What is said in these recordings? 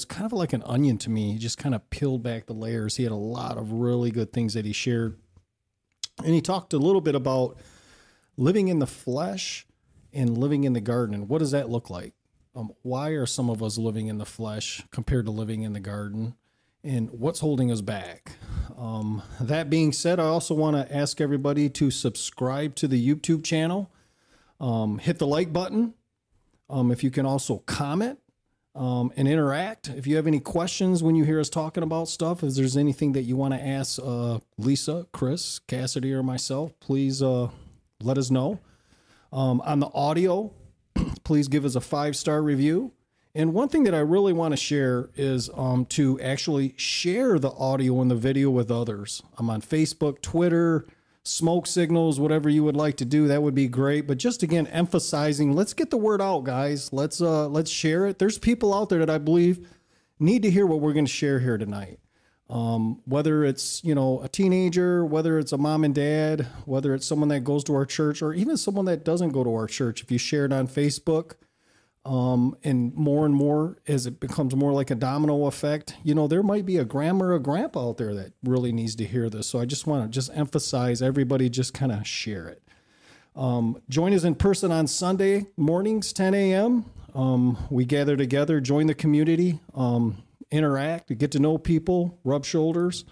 was kind of like an onion to me. He just kind of peeled back the layers. He had a lot of really good things that he shared. And he talked a little bit about living in the flesh and living in the garden. And what does that look like? Um, why are some of us living in the flesh compared to living in the garden? And what's holding us back? Um, that being said, I also want to ask everybody to subscribe to the YouTube channel. Um, hit the like button. Um, if you can also comment um, and interact. If you have any questions when you hear us talking about stuff, if there's anything that you want to ask uh, Lisa, Kris, Cassidy, or myself, please uh, let us know. Um, on the audio, please give us a five star review. And one thing that I really want to share is um, to actually share the audio and the video with others. I'm on Facebook, Twitter, smoke signals, whatever you would like to do, that would be great. But just again, emphasizing, let's get the word out, guys. Let's uh, let's share it. There's people out there that I believe need to hear what we're going to share here tonight. Um, whether it's you know a teenager, whether it's a mom and dad, whether it's someone that goes to our church, or even someone that doesn't go to our church. If you share it on Facebook, um, and more and more as it becomes more like a domino effect, you know, there might be a grandma or a grandpa out there that really needs to hear this. So I just want to just emphasize everybody just kind of share it. Um, join us in person on Sunday mornings, 10 a.m. Um, we gather together, join the community, um, interact, get to know people, rub shoulders.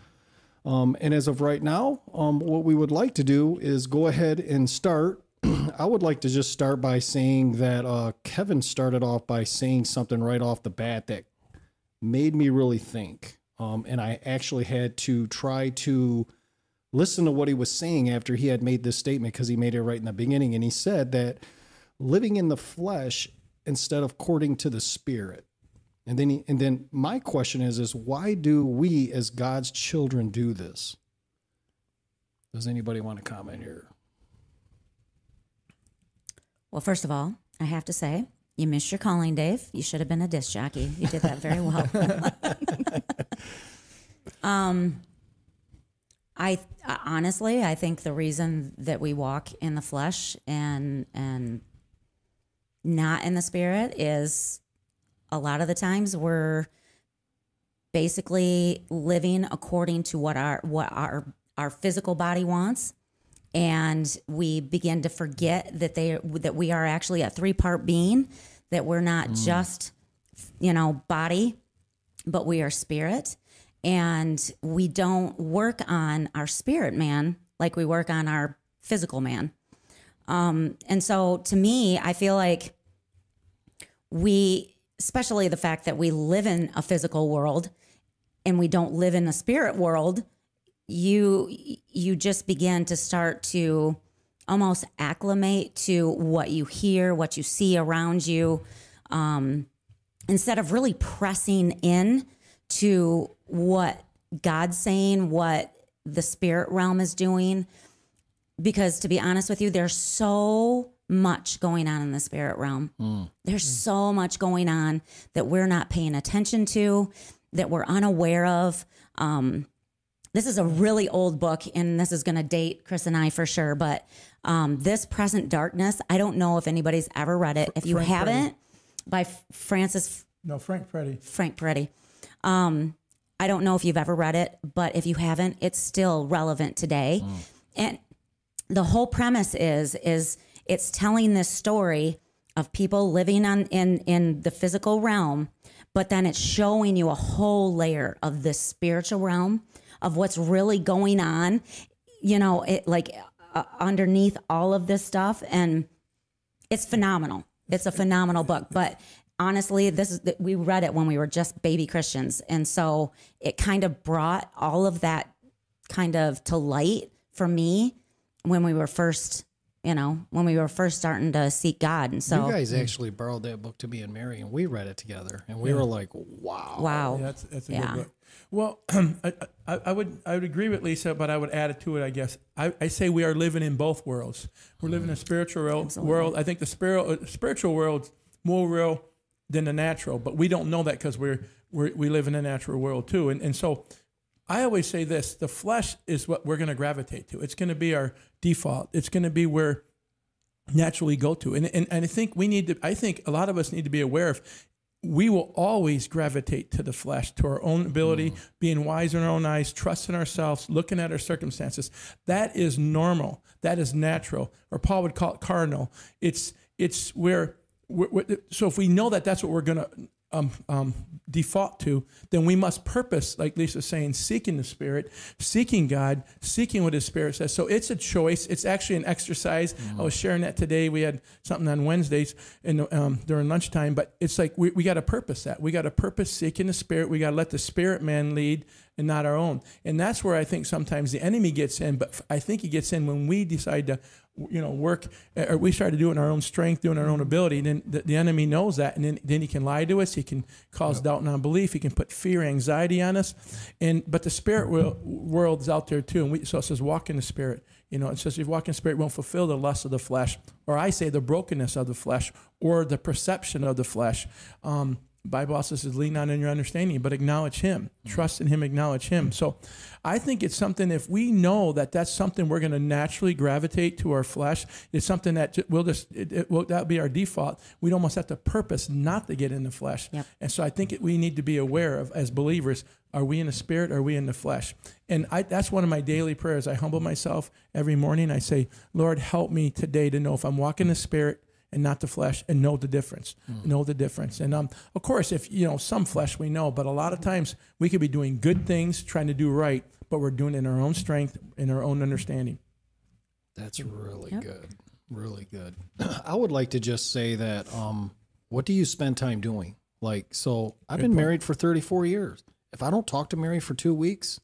Um, and as of right now, um, what we would like to do is go ahead and start I would like to just start by saying that uh, Kevan started off by saying something right off the bat that made me really think. Um, and I actually had to try to listen to what he was saying after he had made this statement because he made it right in the beginning. And he said that living in the flesh instead of courting to the spirit. And then, he, and then my question is, is why do we as God's children do this? Does anybody want to comment here? Well, first of all, I have to say, you missed your calling, Dave. You should have been a disc jockey. You did that very well. um, I honestly, I think the reason that we walk in the flesh and and not in the spirit is a lot of the times we're basically living according to what our what our our physical body wants and we begin to forget that they that we are actually a three part being that we're not mm. just you know body but we are spirit and we don't work on our spirit man like we work on our physical man um, and so to me i feel like we especially the fact that we live in a physical world and we don't live in a spirit world you you just begin to start to almost acclimate to what you hear, what you see around you, um, instead of really pressing in to what God's saying, what the spirit realm is doing. Because to be honest with you, there's so much going on in the spirit realm. Mm. There's mm. so much going on that we're not paying attention to, that we're unaware of. Um, this is a really old book, and this is going to date Kris and I for sure. But um, this present darkness, I don't know if anybody's ever read it. If you Frank haven't, by Francis. No, Frank Peretti. Frank Peretti. Um, I don't know if you've ever read it, but if you haven't, it's still relevant today. Mm. And the whole premise is is it's telling this story of people living on in in the physical realm, but then it's showing you a whole layer of the spiritual realm of what's really going on, you know, it like uh, underneath all of this stuff. And it's phenomenal. It's a phenomenal book. But honestly, this is we read it when we were just baby Christians. And so it kind of brought all of that kind of to light for me when we were first you know, when we were first starting to seek God. And so you guys actually borrowed that book to me and Mary, and we read it together, and we yeah. were like, "Wow, wow, yeah, that's, that's a yeah. good book." Well, I, I, I, would I would agree with Lisa, but I would add to it. I guess I, I say we are living in both worlds. We're living in a spiritual world. world. I think the spiritual uh, spiritual world's more real than the natural, but we don't know that because we're, we're we live in a natural world too. And and so I always say this: the flesh is what we're going to gravitate to. It's going to be our default. It's going to be where naturally go to. And, and and I think we need to. I think a lot of us need to be aware of we will always gravitate to the flesh, to our own ability, mm. being wise in our own eyes, trusting ourselves, looking at our circumstances. That is normal. That is natural, or Paul would call it carnal. It's it's where. we're- we're- so if we know that that's what we're going to um, um, default to, then we must purpose, like Lisa's saying, seeking the Spirit, seeking God, seeking what His Spirit says. So it's a choice. It's actually an exercise. I was sharing that today. We had something on Wednesdays in, um, during lunchtime, but it's like we, we got to purpose that. We got to purpose seeking the Spirit. We got to let the Spirit man lead and not our own. And that's where I think sometimes the enemy gets in, but I think he gets in when we decide to you know, work, or we start to do it in our own strength, doing our own ability, then the, the enemy knows that, and then, then he can lie to us. He can cause doubt and unbelief. He can put fear, anxiety on us, and but the spirit world, world's out there too. And we, so it says, walk in the spirit. You know, it says if you walk in the spirit, won't fulfill the lust of the flesh, or I say the brokenness of the flesh, or the perception of the flesh. Um, Bible also says, lean not in your understanding, but acknowledge Him. Trust in Him, acknowledge Him. So I think it's something, if we know that that's something we're going to naturally gravitate to our flesh, it's something that we'll just, it, it will, that'll be our default. We'd almost have to purpose not to get in the flesh. Yep. And so I think it, we need to be aware of, as believers, are we in the spirit? Are we in the flesh? And I, that's one of my daily prayers. I humble myself every morning. I say, Lord, help me today to know if I'm walking the spirit and not the flesh and know the difference know the difference and um, of course if you know some flesh we know but a lot of times we could be doing good things trying to do right but we're doing it in our own strength in our own understanding That's really Yep. good. Really good. I would like to just say that um what do you spend time doing? Like so I've been married for 34 years. If I don't talk to Mary for 2 weeks,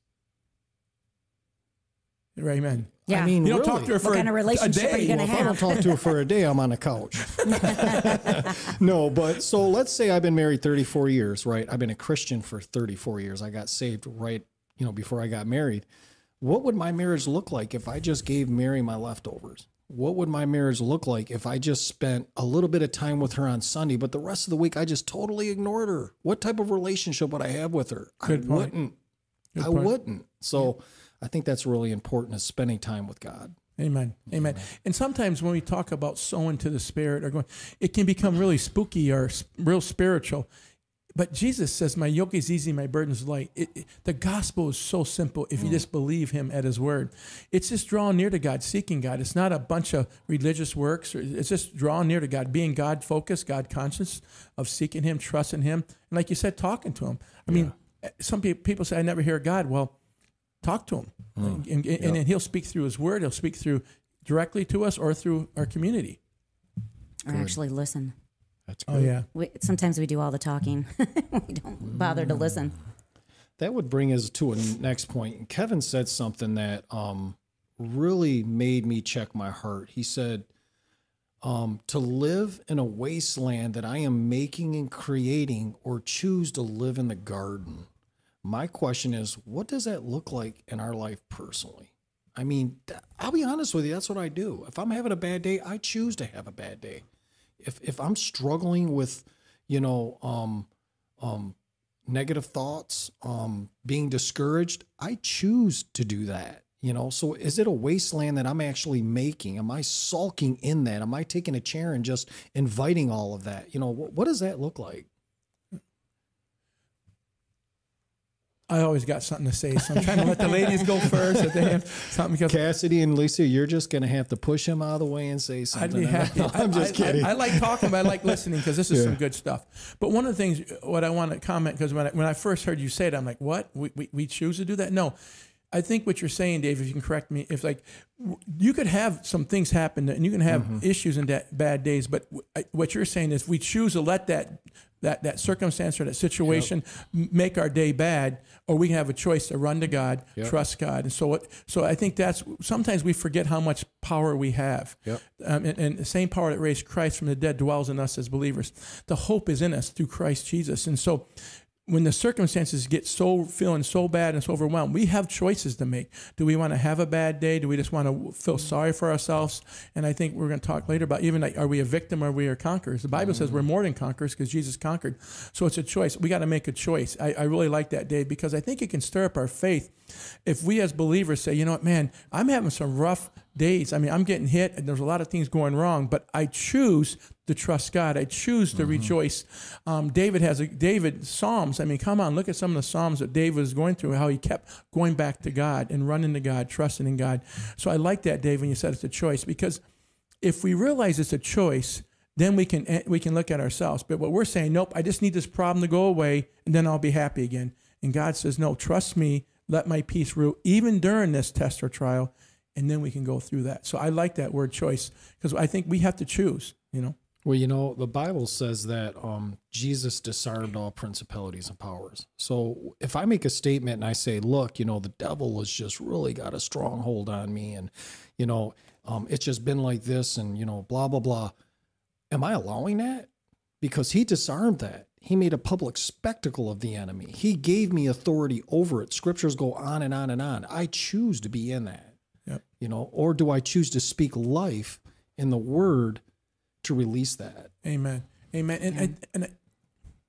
amen Yeah. I mean, you don't really, talk to her for What kind of a relationship are day you gonna if I don't talk to her for a day, I'm on a couch. no, but so let's say I've been married 34 years, right? I've been a Christian for 34 years. I got saved right, you know, before I got married. What would my marriage look like if I just gave Mary my leftovers? What would my marriage look like if I just spent a little bit of time with her on Sunday, but the rest of the week I just totally ignored her? What type of relationship would I have with her? Good I point. wouldn't. Good I point. wouldn't. So I think that's really important is spending time with God. Amen. Amen. And sometimes when we talk about sowing to the spirit or going, it can become really spooky or real spiritual. But Jesus says, "My yoke is easy, my burden is light." It, it- the gospel is so simple if you mm. just believe Him at His word. It's just drawing near to God, seeking God. It's not a bunch of religious works. Or it's just drawing near to God, being God focused, God conscious of seeking Him, trusting Him, and like you said, talking to Him. I mean, eh, some people say, "I never hear God." Well, talk to him and, and, and then he'll speak through his word he'll speak through directly to us or through our community Or actually listen. That's oh yeah We, sometimes we do all the talking. we don't bother to listen. That would bring us to a next point. Kevan said something that um, really made me check my heart. He said, um, to live in a wasteland that I am making and creating, or choose to live in the garden. My question is, what does that look like in our life personally? I mean, I'll be honest with you, that's what I do. If I'm having a bad day, I choose to have a bad day. If if I'm struggling with, you know, um, um, negative thoughts, um, being discouraged, I choose to do that. You know, so is it a wasteland that I'm actually making? Am I sulking in that? Am I taking a chair and just inviting all of that? You know, what, what does that look like? I always got something to say so i'm trying to let the ladies go first if they have something because Cassidy and Lisa, you're just going to have to push him out of the way and say something. I'd be happy. I'm just I, I- kidding. I, like talking, but I like listening because this is Yeah. some good stuff. But one of the things, what I want to comment, because when I, when I first heard you say it, I'm like, what? We, we, we choose to do that? No. I think what you're saying, Dave, if you can correct me, if like you could have some things happen and you can have Mm-hmm. issues and bad days, but w- I- what you're saying is we choose to let that that that circumstance or that situation m make our day bad, or we can have a choice to run to God, Yep. trust God, and so what? So I think that's sometimes we forget how much power we have. Yep. Um, and, and the same power that raised Christ from the dead dwells in us as believers. The hope is in us through Christ Jesus. And so when the circumstances get so feeling so bad and so overwhelmed, we have choices to make. Do we want to have a bad day? Do we just want to feel mm. sorry for ourselves? And I think we're going to talk later about even like, are we a victim or are we are conquerors? The Bible says we're mm. more than conquerors because Jesus conquered. So it's a choice. We got to make a choice. I, I really like that, Dave, because I think it can stir up our faith if we as believers say, you know what, man, I'm having some rough days. I mean, I'm getting hit and there's a lot of things going wrong, but I choose to trust God. I choose to mm-hmm. rejoice. Um, David has a David Psalms. I mean, come on, look at some of the Psalms that David was going through, how he kept going back to God and running to God, trusting in God. So I like that, Dave, when you said it's a choice, because if we realize it's a choice, then we can eh, we can look at ourselves. But what we're saying, nope, I just need this problem to go away, and then I'll be happy again. And God says, no, trust me, let my peace rule, even during this test or trial, and then we can go through that. So I like that word choice because I think we have to choose. You know. Well, you know, the Bible says that um, Jesus disarmed all principalities and powers. So if I make a statement and I say, look, you know, the devil has just really got a stronghold on me and, you know, um, it's just been like this and, you know, blah, blah, blah. Am I allowing that? Because he disarmed that. He made a public spectacle of the enemy. He gave me authority over it. Scriptures go on and on and on. I choose to be in that. Yep. You know, or do I choose to speak life in the word to release that? Amen. Amen. And, and, and, and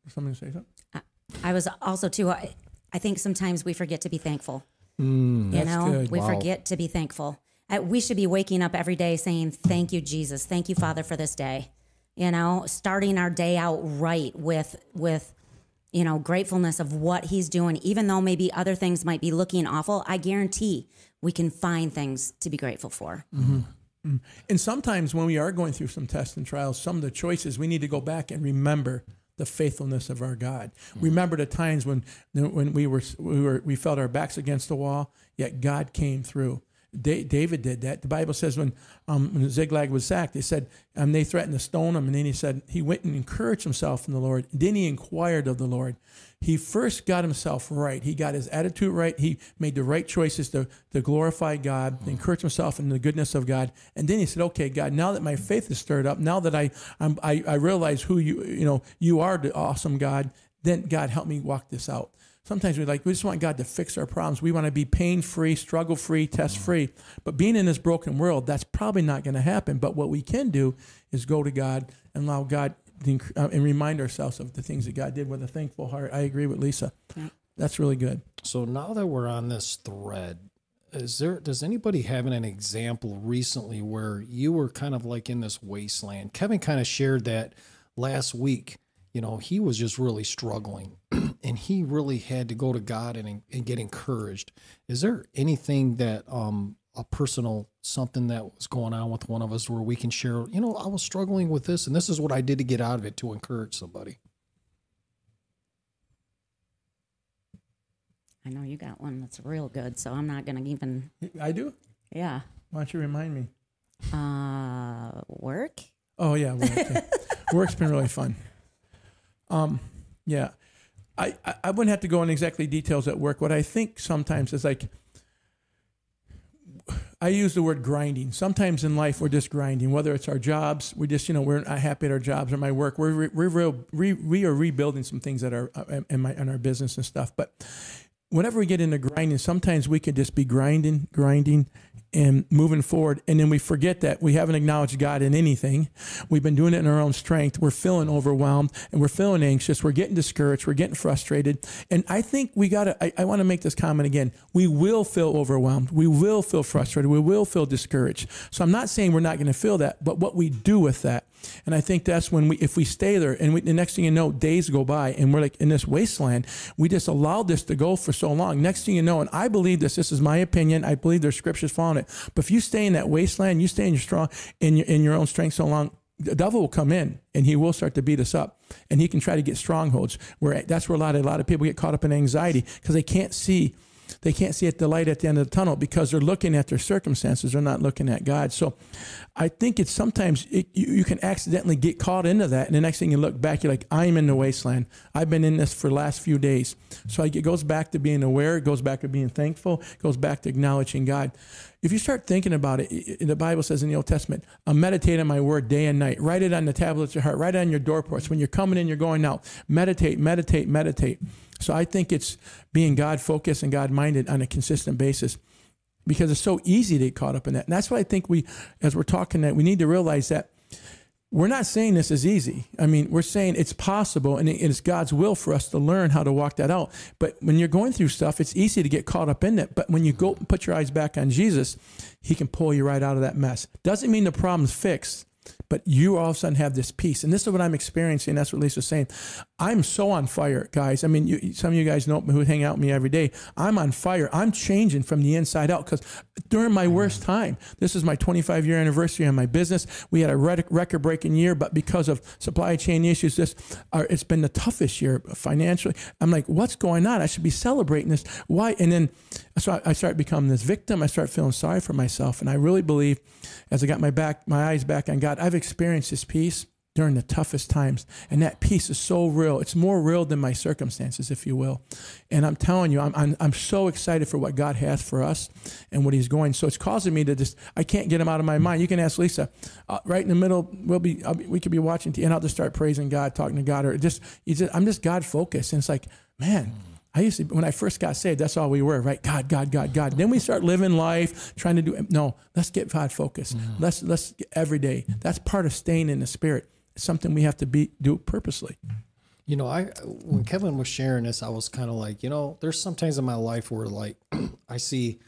somebody say something? I, I was also too. I, I, think sometimes we forget to be thankful. Mm, you know, good. we wow. forget to be thankful. we should be waking up every day saying, "Thank you, Jesus. Thank you, Father, for this day." You know, starting our day out right with with you know, gratefulness of what he's doing, even though maybe other things might be looking awful, I guarantee we can find things to be grateful for. Mm-hmm. mm-hmm. And sometimes when we are going through some tests and trials, some of the choices we need to go back and remember the faithfulness of our God. Mm-hmm. Remember the times when when we were we were we felt our backs against the wall, yet God came through. David did that. The Bible says when, um, when Ziklag was sacked, they said um, they threatened to stone him, and then he said he went and encouraged himself in the Lord. Then he inquired of the Lord. He first got himself right. He got his attitude right. He made the right choices to, to glorify God, to encourage himself in the goodness of God. And then he said, "Okay, God, now that my faith is stirred up, now that I I'm, I, I realize who you you know you are, the awesome God, then God help me walk this out." Sometimes we like we just want God to fix our problems. We want to be pain free, struggle free, test free. But being in this broken world, that's probably not going to happen. But what we can do is go to God and allow God uh, and remind ourselves of the things that God did with a thankful heart. I agree with Lisa. Yeah. That's really good. So now that we're on this thread, is there does anybody have an example recently where you were kind of like in this wasteland? Kevan kind of shared that last week you know, he was just really struggling and he really had to go to God and, and get encouraged. Is there anything that, um, a personal something that was going on with one of us where we can share, you know, I was struggling with this and this is what I did to get out of it to encourage somebody? I know you got one that's real good, so I'm not going to even. I do? Yeah. Why don't you remind me? Uh, work? Oh, yeah. Work, yeah. Work's been really fun. Um, yeah, I, I wouldn't have to go in exactly details at work. What I think sometimes is like, I use the word grinding. Sometimes in life we're just grinding. Whether it's our jobs, we just you know we're not happy at our jobs or my work. We're we're real, re, we are rebuilding some things that are uh, in my in our business and stuff. But whenever we get into grinding, sometimes we can just be grinding, grinding, and moving forward. And then we forget that we haven't acknowledged God in anything. We've been doing it in our own strength. We're feeling overwhelmed and we're feeling anxious. We're getting discouraged. We're getting frustrated. And I think we got to, I, I want to make this comment again. We will feel overwhelmed. We will feel frustrated. We will feel discouraged. So I'm not saying we're not going to feel that, but what we do with that. And I think that's when we, if we stay there and we, the next thing you know, days go by and we're like in this wasteland, we just allowed this to go for so long. Next thing you know, and I believe this, this is my opinion. I believe there's scriptures following it. But if you stay in that wasteland, you stay in your strong, in your, in your own strength so long, the devil will come in and he will start to beat us up and he can try to get strongholds where that's where a lot a lot of people get caught up in anxiety because they can't see they can't see at the light at the end of the tunnel because they're looking at their circumstances. They're not looking at God. So I think it's sometimes it, you, you, can accidentally get caught into that. And the next thing you look back, you're like, I'm in the wasteland. I've been in this for the last few days. So it goes back to being aware. It goes back to being thankful. It goes back to acknowledging God. If you start thinking about it, the Bible says in the Old Testament, uh, meditate on my word day and night. Write it on the tablets of your heart. Write it on your doorposts. When you're coming in, you're going out. Meditate, meditate, meditate. So I think it's being God focused and God minded on a consistent basis because it's so easy to get caught up in that. And that's why I think we, as we're talking that, we need to realize that we're not saying this is easy. I mean, we're saying it's possible and it's God's will for us to learn how to walk that out. But when you're going through stuff, it's easy to get caught up in it. But when you go and put your eyes back on Jesus, he can pull you right out of that mess. Doesn't mean the problem's fixed but you all of a sudden have this peace. And this is what I'm experiencing. That's what Lisa's saying. I'm so on fire, guys. I mean, you, some of you guys know who hang out with me every day. I'm on fire. I'm changing from the inside out because during my worst time, this is my 25 year anniversary on my business. We had a record breaking year, but because of supply chain issues, this uh, it's been the toughest year financially. I'm like, what's going on? I should be celebrating this. Why? And then so I, I start becoming this victim. I start feeling sorry for myself. And I really believe as I got my back, my eyes back on God, I've experienced this peace during the toughest times. And that peace is so real. It's more real than my circumstances, if you will. And I'm telling you, I'm, I'm, I'm so excited for what God has for us and what he's going. So it's causing me to just, I can't get him out of my mind. You can ask Lisa, uh, right in the middle, we'll be, be, we could be watching, and I'll just start praising God, talking to God, or just, just I'm just God focused. And it's like, man, I used to, when I first got saved, that's all we were, right? God, God, God, God. Then we start living life, trying to do, no, let's get God focused. Mm. Let's, let's get every day. That's part of staying in the spirit. It's something we have to be, do purposely. You know, I, when Kevan was sharing this, I was kind of like, you know, there's sometimes in my life where like I see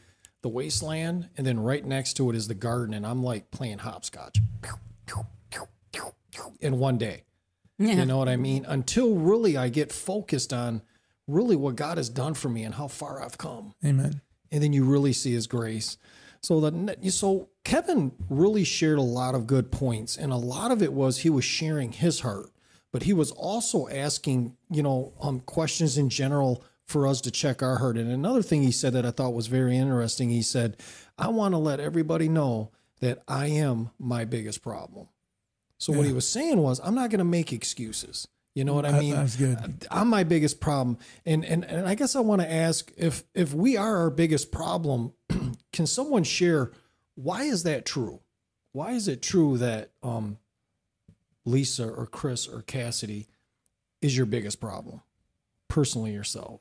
the wasteland and then right next to it is the garden and I'm like playing hopscotch in one day. Yeah. You know what I mean? Until really I get focused on, really what God has done for me and how far I've come. Amen. And then you really see His grace. So that you so Kevan really shared a lot of good points, and a lot of it was he was sharing his heart, but he was also asking you know um, questions in general for us to check our heart. And another thing he said that I thought was very interesting, he said, "I want to let everybody know that I am my biggest problem." So yeah. what he was saying was, I'm not going to make excuses. You know what I mean? That's good. I'm my biggest problem, and and and I guess I want to ask if if we are our biggest problem, can someone share why is that true? Why is it true that um, Lisa or Kris or Cassidy is your biggest problem, personally yourself?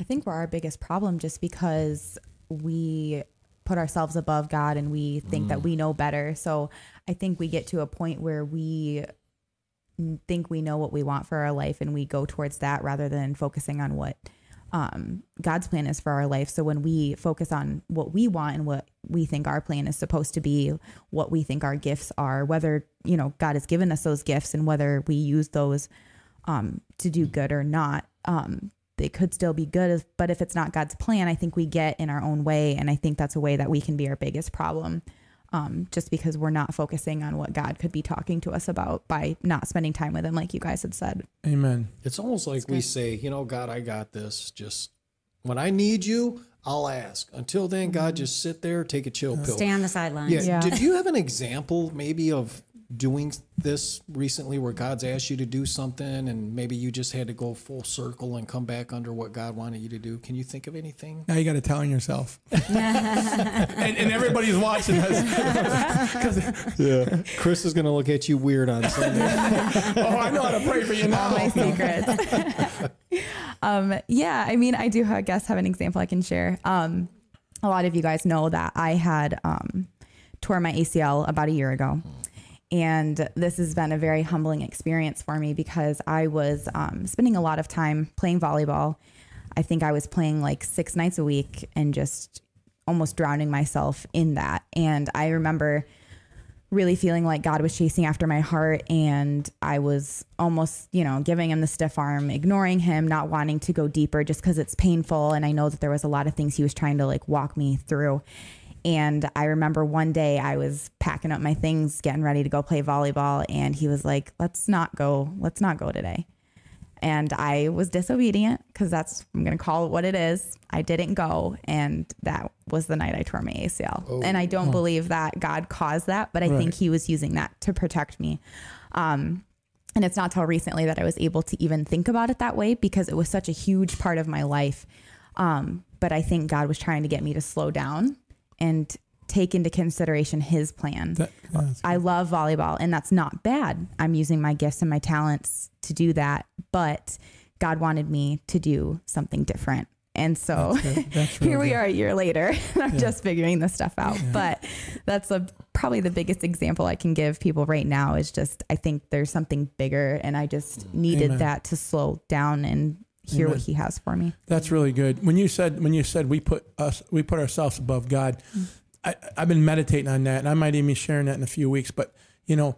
I think we're our biggest problem just because we put ourselves above God and we think mm. that we know better. So I think we get to a point where we think we know what we want for our life and we go towards that rather than focusing on what um, God's plan is for our life. So when we focus on what we want and what we think our plan is supposed to be, what we think our gifts are, whether you know God has given us those gifts and whether we use those um, to do good or not, um, they could still be good. But if it's not God's plan, I think we get in our own way, and I think that's a way that we can be our biggest problem um, just because we're not focusing on what God could be talking to us about by not spending time with Him, like you guys had said. Amen. It's almost like we say, you know, God, I got this. Just when I need you, I'll ask. Until then, God, just sit there, take a chill pill. Stay on the sidelines. Yeah. yeah. Did you have an example maybe of doing this recently where God's asked you to do something and maybe you just had to go full circle and come back under what God wanted you to do? Can you think of anything? Now you got to tell on yourself. and, and, everybody's watching us. yeah. Kris is going to look at you weird on Sunday. oh, I know how to pray for you now. All my secrets. um, yeah, I mean, I do, I guess, have an example I can share. Um, a lot of you guys know that I had um, tore my ACL about a year ago. And this has been a very humbling experience for me because I was um, spending a lot of time playing volleyball. I think I was playing like six nights a week and just almost drowning myself in that. And I remember really feeling like God was chasing after my heart and I was almost, you know, giving him the stiff arm, ignoring him, not wanting to go deeper just because it's painful. And I know that there was a lot of things he was trying to like walk me through. And I remember one day I was packing up my things, getting ready to go play volleyball, and he was like, "Let's not go. Let's not go today." And I was disobedient because that's I'm gonna call it what it is. I didn't go, and that was the night I tore my ACL. Oh. And I don't oh. believe that God caused that, but I right. think He was using that to protect me. Um, and it's not till recently that I was able to even think about it that way because it was such a huge part of my life. Um, but I think God was trying to get me to slow down and take into consideration his plan. That, I love volleyball and that's not bad. I'm using my gifts and my talents to do that, but God wanted me to do something different. And so That's really here we good. are a year later. and I'm just figuring this stuff out. But that's a, probably the biggest example I can give people right now is just I think there's something bigger, and I just needed Amen. that to slow down and hear Amen. what He has for me. That's really good. When you said when you said we put us we put ourselves above God, mm. I, I've been meditating on that, and I might even be sharing that in a few weeks. But you know,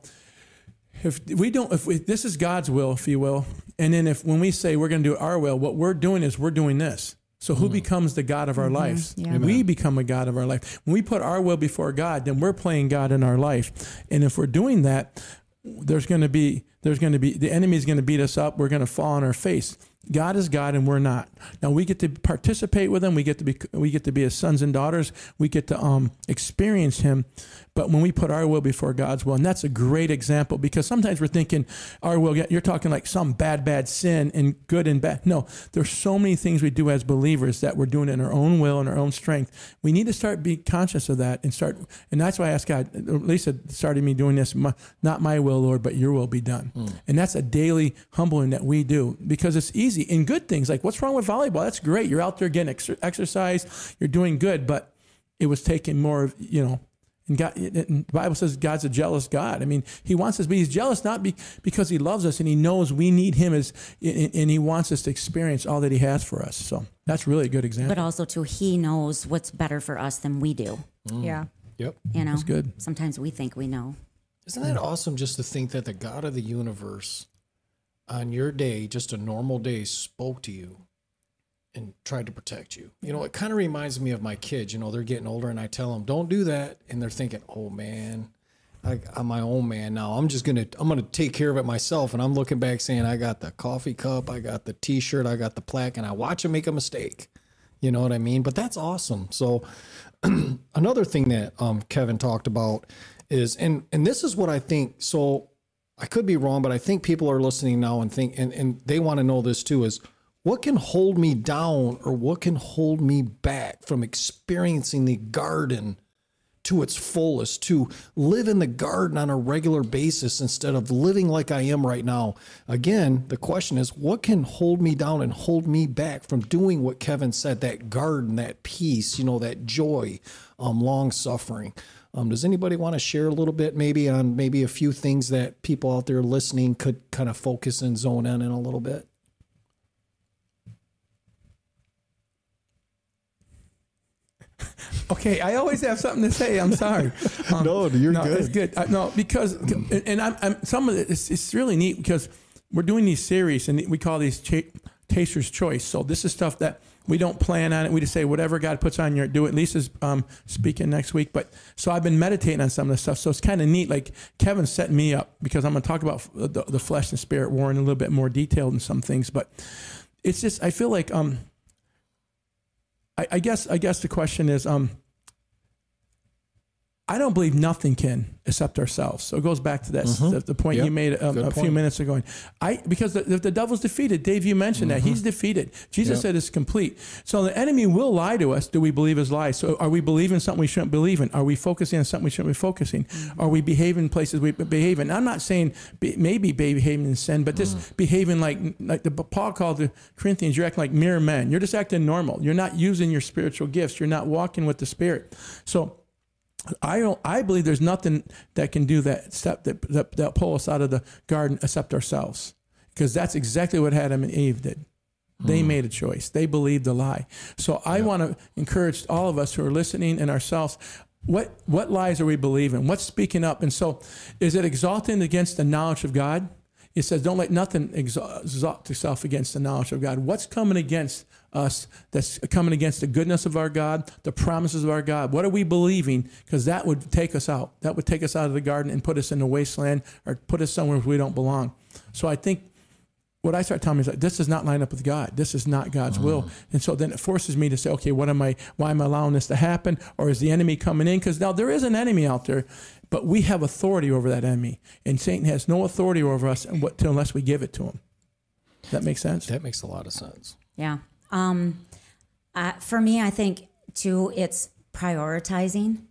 if we don't, if we, this is God's will, if you will, and then if when we say we're going to do our will, what we're doing is we're doing this. So who mm. becomes the God of our mm-hmm. lives? Yeah. We become a God of our life. When we put our will before God, then we're playing God in our life. And if we're doing that, there's going to be there's going to be the enemy is going to beat us up. We're going to fall on our face. God is God and we're not. Now we get to participate with him. We get to be we get to be his sons and daughters. We get to um experience him. But when we put our will before God's will, and that's a great example because sometimes we're thinking our will. You're talking like some bad, bad sin and good and bad. No, there's so many things we do as believers that we're doing in our own will and our own strength. We need to start be conscious of that and start. And that's why I ask God. Lisa started me doing this. My, not my will, Lord, but Your will be done. And that's a daily humbling that we do because it's easy in good things. Like what's wrong with volleyball? That's great. You're out there getting ex- exercise. You're doing good, but it was taking more of you know. And God, and the Bible says God's a jealous God. I mean, He wants us, but He's jealous not be, because He loves us and He knows we need Him as, and and He wants us to experience all that He has for us. So that's really a good example. But also too, he knows what's better for us than we do. Mm. Yeah. Yep. You know, That's good. Sometimes we think we know. Isn't that awesome just to think that the God of the universe on your day, just a normal day, spoke to you and tried to protect you? You know, it kind of reminds me of my kids. You know, they're getting older and I tell them, don't do that. And they're thinking, oh man, I, I'm my own man now. I'm just to, I'm to take care of it myself. And I'm looking back saying, I got the coffee cup, I got the t shirt, I got the plaque, and I watch them make a mistake. You know what I mean? But that's awesome. So, another thing that um, Kevan talked about is, and and this is what I think. So I could be wrong, but I think people are listening now and think, and and they want to know this too. Is what can hold me down or what can hold me back from experiencing the garden to its fullest, to live in the garden on a regular basis instead of living like I am right now. Again, the question is what can hold me down and hold me back from doing what Kevan said that garden, that peace, you know, that joy, um, long suffering. Um, does anybody want to share a little bit maybe on maybe a few things that people out there listening could kind of focus and zone in in a little bit? Okay, I always have something to say. I'm sorry. Um, No, you're no, good. It's good. I, no, because and, and I'm, I'm some of it. It's, it's really neat because we're doing these series and we call these cha- Taster's Choice. So this is stuff that we don't plan on it. We just say whatever God puts on your do it. Lisa's um, speaking next week, but so I've been meditating on some of this stuff. So it's kind of neat. Like Kevan set me up because I'm going to talk about the, the flesh and spirit war in a little bit more detail in some things, but it's just I feel like um I, I guess I guess the question is um I don't believe nothing can except ourselves. So it goes back to that mm-hmm. the, the point Yep. you made um, a few minutes ago. I because the, the devil's defeated. Dave, you mentioned that mm-hmm. he's defeated. Jesus Yep. said it's complete. So the enemy will lie to us. Do we believe his lies? So are we believing something we shouldn't believe in? Are we focusing on something we shouldn't be focusing? Mm-hmm. Are we behaving in places we behave in? I'm not saying be, maybe behaving in sin, but just mm. behaving like like the Paul called the Corinthians. You're acting like mere men. You're just acting normal. You're not using your spiritual gifts. You're not walking with the Spirit. So I don't. I believe there's nothing that can do that step that that, that pull us out of the garden except ourselves, because that's exactly what Adam and Eve did. They hmm. made a choice. They believed the lie. So I want to encourage all of us who are listening and ourselves. What what lies are we believing? What's speaking up? And so, is it exalting against the knowledge of God? It says, "Don't let nothing exalt exalt itself against the knowledge of God." What's coming against us? That's coming against the goodness of our God, the promises of our God. What are we believing? Because that would take us out. That would take us out of the garden and put us in the wasteland, or put us somewhere where we don't belong. So I think what I start telling me is like, this does not line up with God. This is not God's mm. will. And so then it forces me to say, okay, what am I, why am I allowing this to happen? Or is the enemy coming in? Because now there is an enemy out there, but we have authority over that enemy. And Satan has no authority over us unless we give it to him. That makes sense? That makes a lot of sense. Yeah. Um, uh, for me, I think too, it's prioritizing.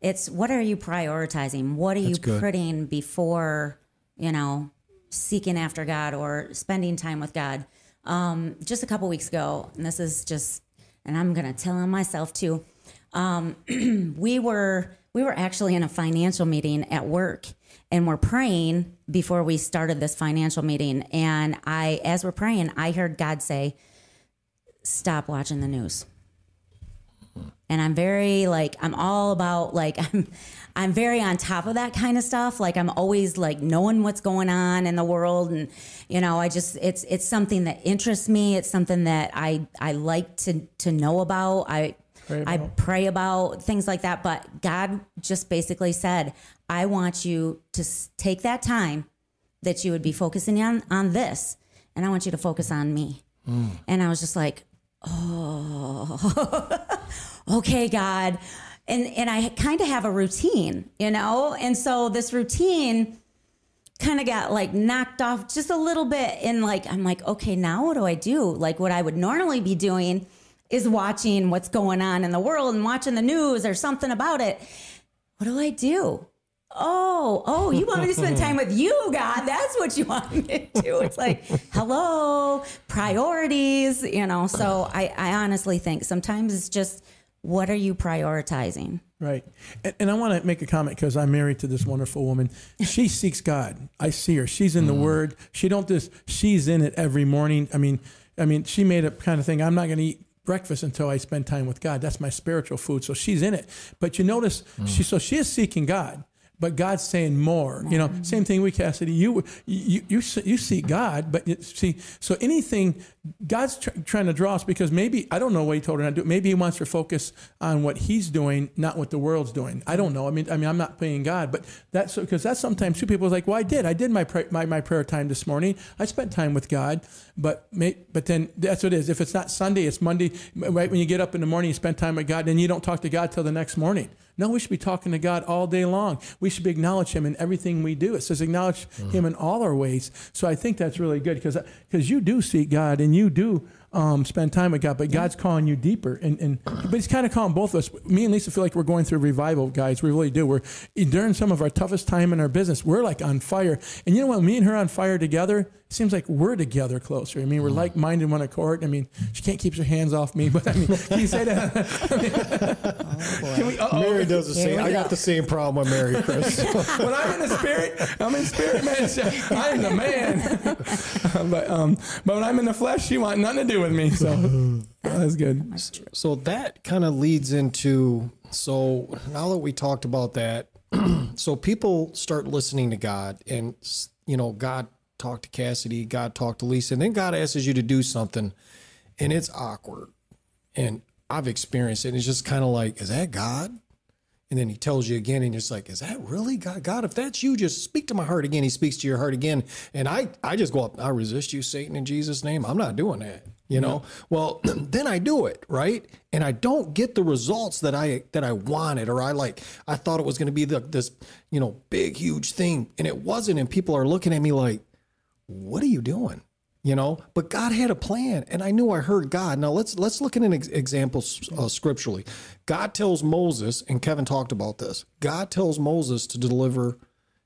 It's what are you prioritizing? What are you good. putting before, you know, seeking after God or spending time with God? Um, just a couple weeks ago, and this is just and I'm gonna tell on myself too. Um, we were we were actually in a financial meeting at work, and we're praying before we started this financial meeting. And I, as we're praying, I heard God say, "Stop watching the news." and I'm very like I'm all about like I'm I'm very on top of that kind of stuff. Like I'm always like knowing what's going on in the world and you know, I just it's it's something that interests me. It's something that I I like to to know about. I Pray I about. pray about things like that, but God just basically said, "I want you to take that time that you would be focusing on on this, and I want you to focus on me." Mm. And I was just like, Oh. okay, God. And and I kind of have a routine, you know? And so this routine kind of got like knocked off just a little bit and like I'm like, okay, now what do I do? Like what I would normally be doing is watching what's going on in the world and watching the news or something about it. What do I do? Oh, oh, you want me to spend time with you, God. That's what you want me to do. It's like, hello, priorities, you know. So I, I honestly think sometimes it's just what are you prioritizing? Right. And, and I want to make a comment because I'm married to this wonderful woman. She seeks God. I see her. She's in the mm. Word. She don't just. She's in it every morning. I mean, I mean, she made a kind of thing. I'm not going to eat breakfast until I spend time with God. That's my spiritual food. So she's in it. But you notice, she mm. so she is seeking God. But God's saying more. You know, same thing with Cassidy. You you you, you seek God, but you see, so anything God's tr- trying to draw us because maybe I don't know what He told her not to do. Maybe He wants her to focus on what He's doing, not what the world's doing. I don't know. I mean, I mean, I'm not playing God, but that's because that's sometimes two people are like, well, I did, I did my, pray, my my prayer time this morning. I spent time with God, but may, but then that's what it is. If it's not Sunday, it's Monday. Right when you get up in the morning, you spend time with God, then you don't talk to God till the next morning. No, we should be talking to God all day long. We should be acknowledge Him in everything we do. It says acknowledge Him in all our ways. So I think that's really good because because you do seek God and you do um, spend time with God, but God's calling you deeper. And, and but He's kind of calling both of us. Me and Lisa feel like we're going through revival, guys. We really do. We're during some of our toughest time in our business. We're like on fire. And you know what? Me and her on fire together. It seems like we're together closer. I mean, we're like minded, one accord. I mean, she can't keep her hands off me, but I mean, can you say that? Can we- uh-oh. Mary does the same. I got the same problem with Mary, Kris. when I'm in the spirit, I'm in spirit, man. I'm the man. but um, but when I'm in the flesh, she want nothing to do with me. So that's good. so that kind of leads into so now that we talked about that, so people start listening to God, and you know, God talked to Cassidy, God talked to Lisa, and then God asks you to do something, and it's awkward, and I've experienced it. And it's just kind of like, is that God? And then he tells you again, and you're just like, is that really God? God, if that's you, just speak to my heart again. He speaks to your heart again. And I, I just go up, I resist you, Satan, in Jesus' name. I'm not doing that. You know? Well, then I do it, right? And I don't get the results that I that I wanted, or I like I thought it was gonna be the, this, you know, big, huge thing. And it wasn't. And people are looking at me like, what are you doing? You know, but God had a plan, and I knew I heard God. Now let's let's look at an ex- example uh, scripturally. God tells Moses, and Kevan talked about this. God tells Moses to deliver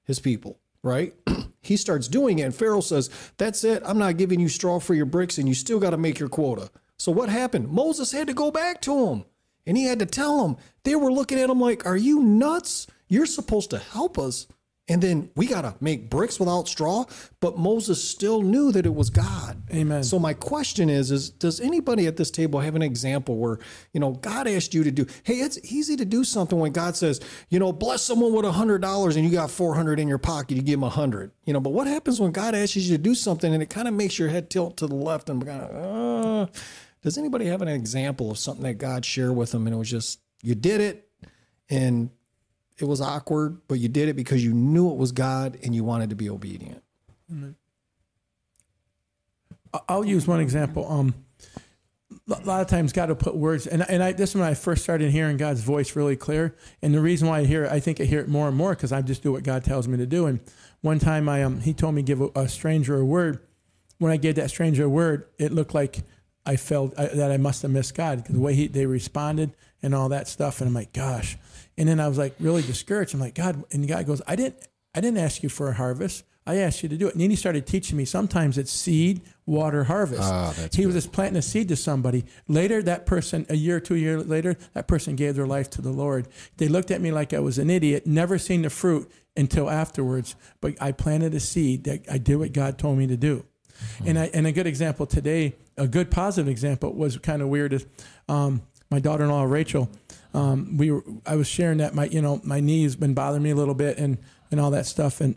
his people. Right? he starts doing it, and Pharaoh says, "That's it. I'm not giving you straw for your bricks, and you still got to make your quota." So what happened? Moses had to go back to him, and he had to tell him. They were looking at him like, "Are you nuts? You're supposed to help us." And then we got to make bricks without straw. But Moses still knew that it was God. Amen. So my question is, is does anybody at this table have an example where, you know, God asked you to do, hey, it's easy to do something when God says, you know, bless someone with a hundred dollars and you got 400 in your pocket, you give them a hundred, you know, but what happens when God asks you to do something and it kind of makes your head tilt to the left and kind of, uh, does anybody have an example of something that God shared with them and it was just, you did it and it was awkward, but you did it because you knew it was God and you wanted to be obedient. I'll use one example. Um, a lot of times God will put words, and and I this is when I first started hearing God's voice really clear. And the reason why I hear it, I think I hear it more and more because I just do what God tells me to do. And one time I um he told me give a, a stranger a word. When I gave that stranger a word, it looked like I felt I, that I must have missed God because the way he they responded and all that stuff. And I'm like, gosh. And then I was like really discouraged. I'm like, God, and God goes, I didn't I didn't ask you for a harvest. I asked you to do it. And then he started teaching me. Sometimes it's seed, water, harvest. Ah, he was just planting a seed to somebody. Later, that person, a year or two years later, that person gave their life to the Lord. They looked at me like I was an idiot, never seen the fruit until afterwards. But I planted a seed that I did what God told me to do. And I, and a good example today, a good positive example was kind of weird is um, my daughter-in-law Rachel. Um, we were, I was sharing that my you know my knees been bothering me a little bit and and all that stuff and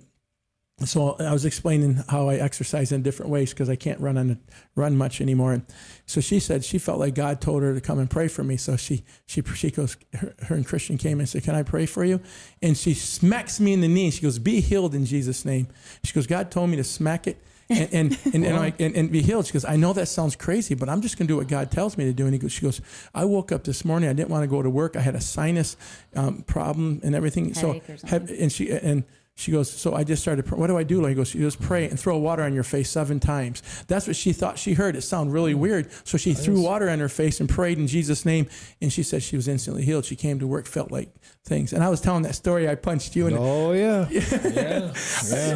so I was explaining how I exercise in different ways because I can't run on run much anymore. And so she said she felt like God told her to come and pray for me. So she she she goes her, her and Christian came and said, "Can I pray for you?" And she smacks me in the knee. She goes, "Be healed in Jesus' name." She goes, "God told me to smack it." And and and, and, I, and, and be healed. She goes, I know that sounds crazy, but I'm just going to do what God tells me to do. And he goes, she goes, I woke up this morning. I didn't want to go to work. I had a sinus um, problem and everything. Headache so, and she and she goes, so I just started. What do I do? Like, he goes, she goes, pray and throw water on your face seven times. That's what she thought she heard. It sounded really weird. So she threw water on her face and prayed in Jesus' name. And she said she was instantly healed. She came to work, felt like things. And I was telling that story. I punched you in. Oh yeah, yeah,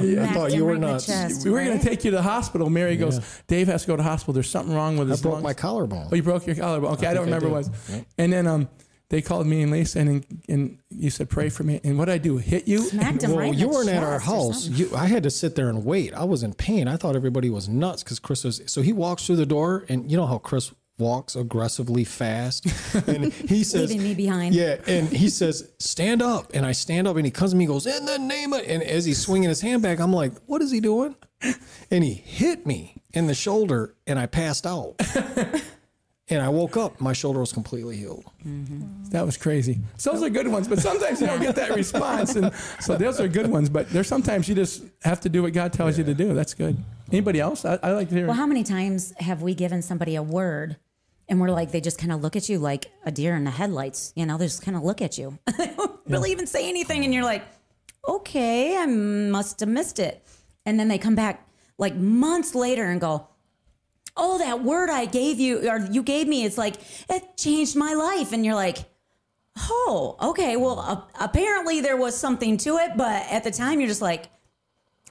yeah. I thought you were right nuts. chest. We were going to take you to the hospital. Mary goes, Dave has to go to the hospital. There's something wrong with his I broke lungs. my collarbone. Oh, you broke your collarbone. Okay, I, don't think I remember what it did. was. Yep. And then um, they called me and Lisa, and and you said pray for me. And what I do? Hit you? Smacked him well, right you the weren't at our house. You, I had to sit there and wait. I was in pain. I thought everybody was nuts because Kris was. So he walks through the door, and you know how Kris walks aggressively fast, and he says, Leaving me behind. Yeah, and he says, "Stand up," and I stand up, and he comes to me, and goes, "In the name of," and as he's swinging his hand back, I'm like, "What is he doing?" And he hit me in the shoulder, and I passed out. And I woke up, my shoulder was completely healed. Mm-hmm. That was crazy. So those are good ones, but sometimes you don't get that response. And so those are good ones, but there's sometimes you just have to do what God tells you to do. That's good. Anybody else? I, I like to hear. Well, how many times have we given somebody a word and we're like, they just kind of look at you like a deer in the headlights? You know, they just kind of look at you. they don't really even say anything. And you're like, okay, I must have missed it. And then they come back like months later and go, oh, that word I gave you or you gave me, it's like, it changed my life. And you're like, oh, okay. Well, uh, apparently there was something to it. But at the time, you're just like,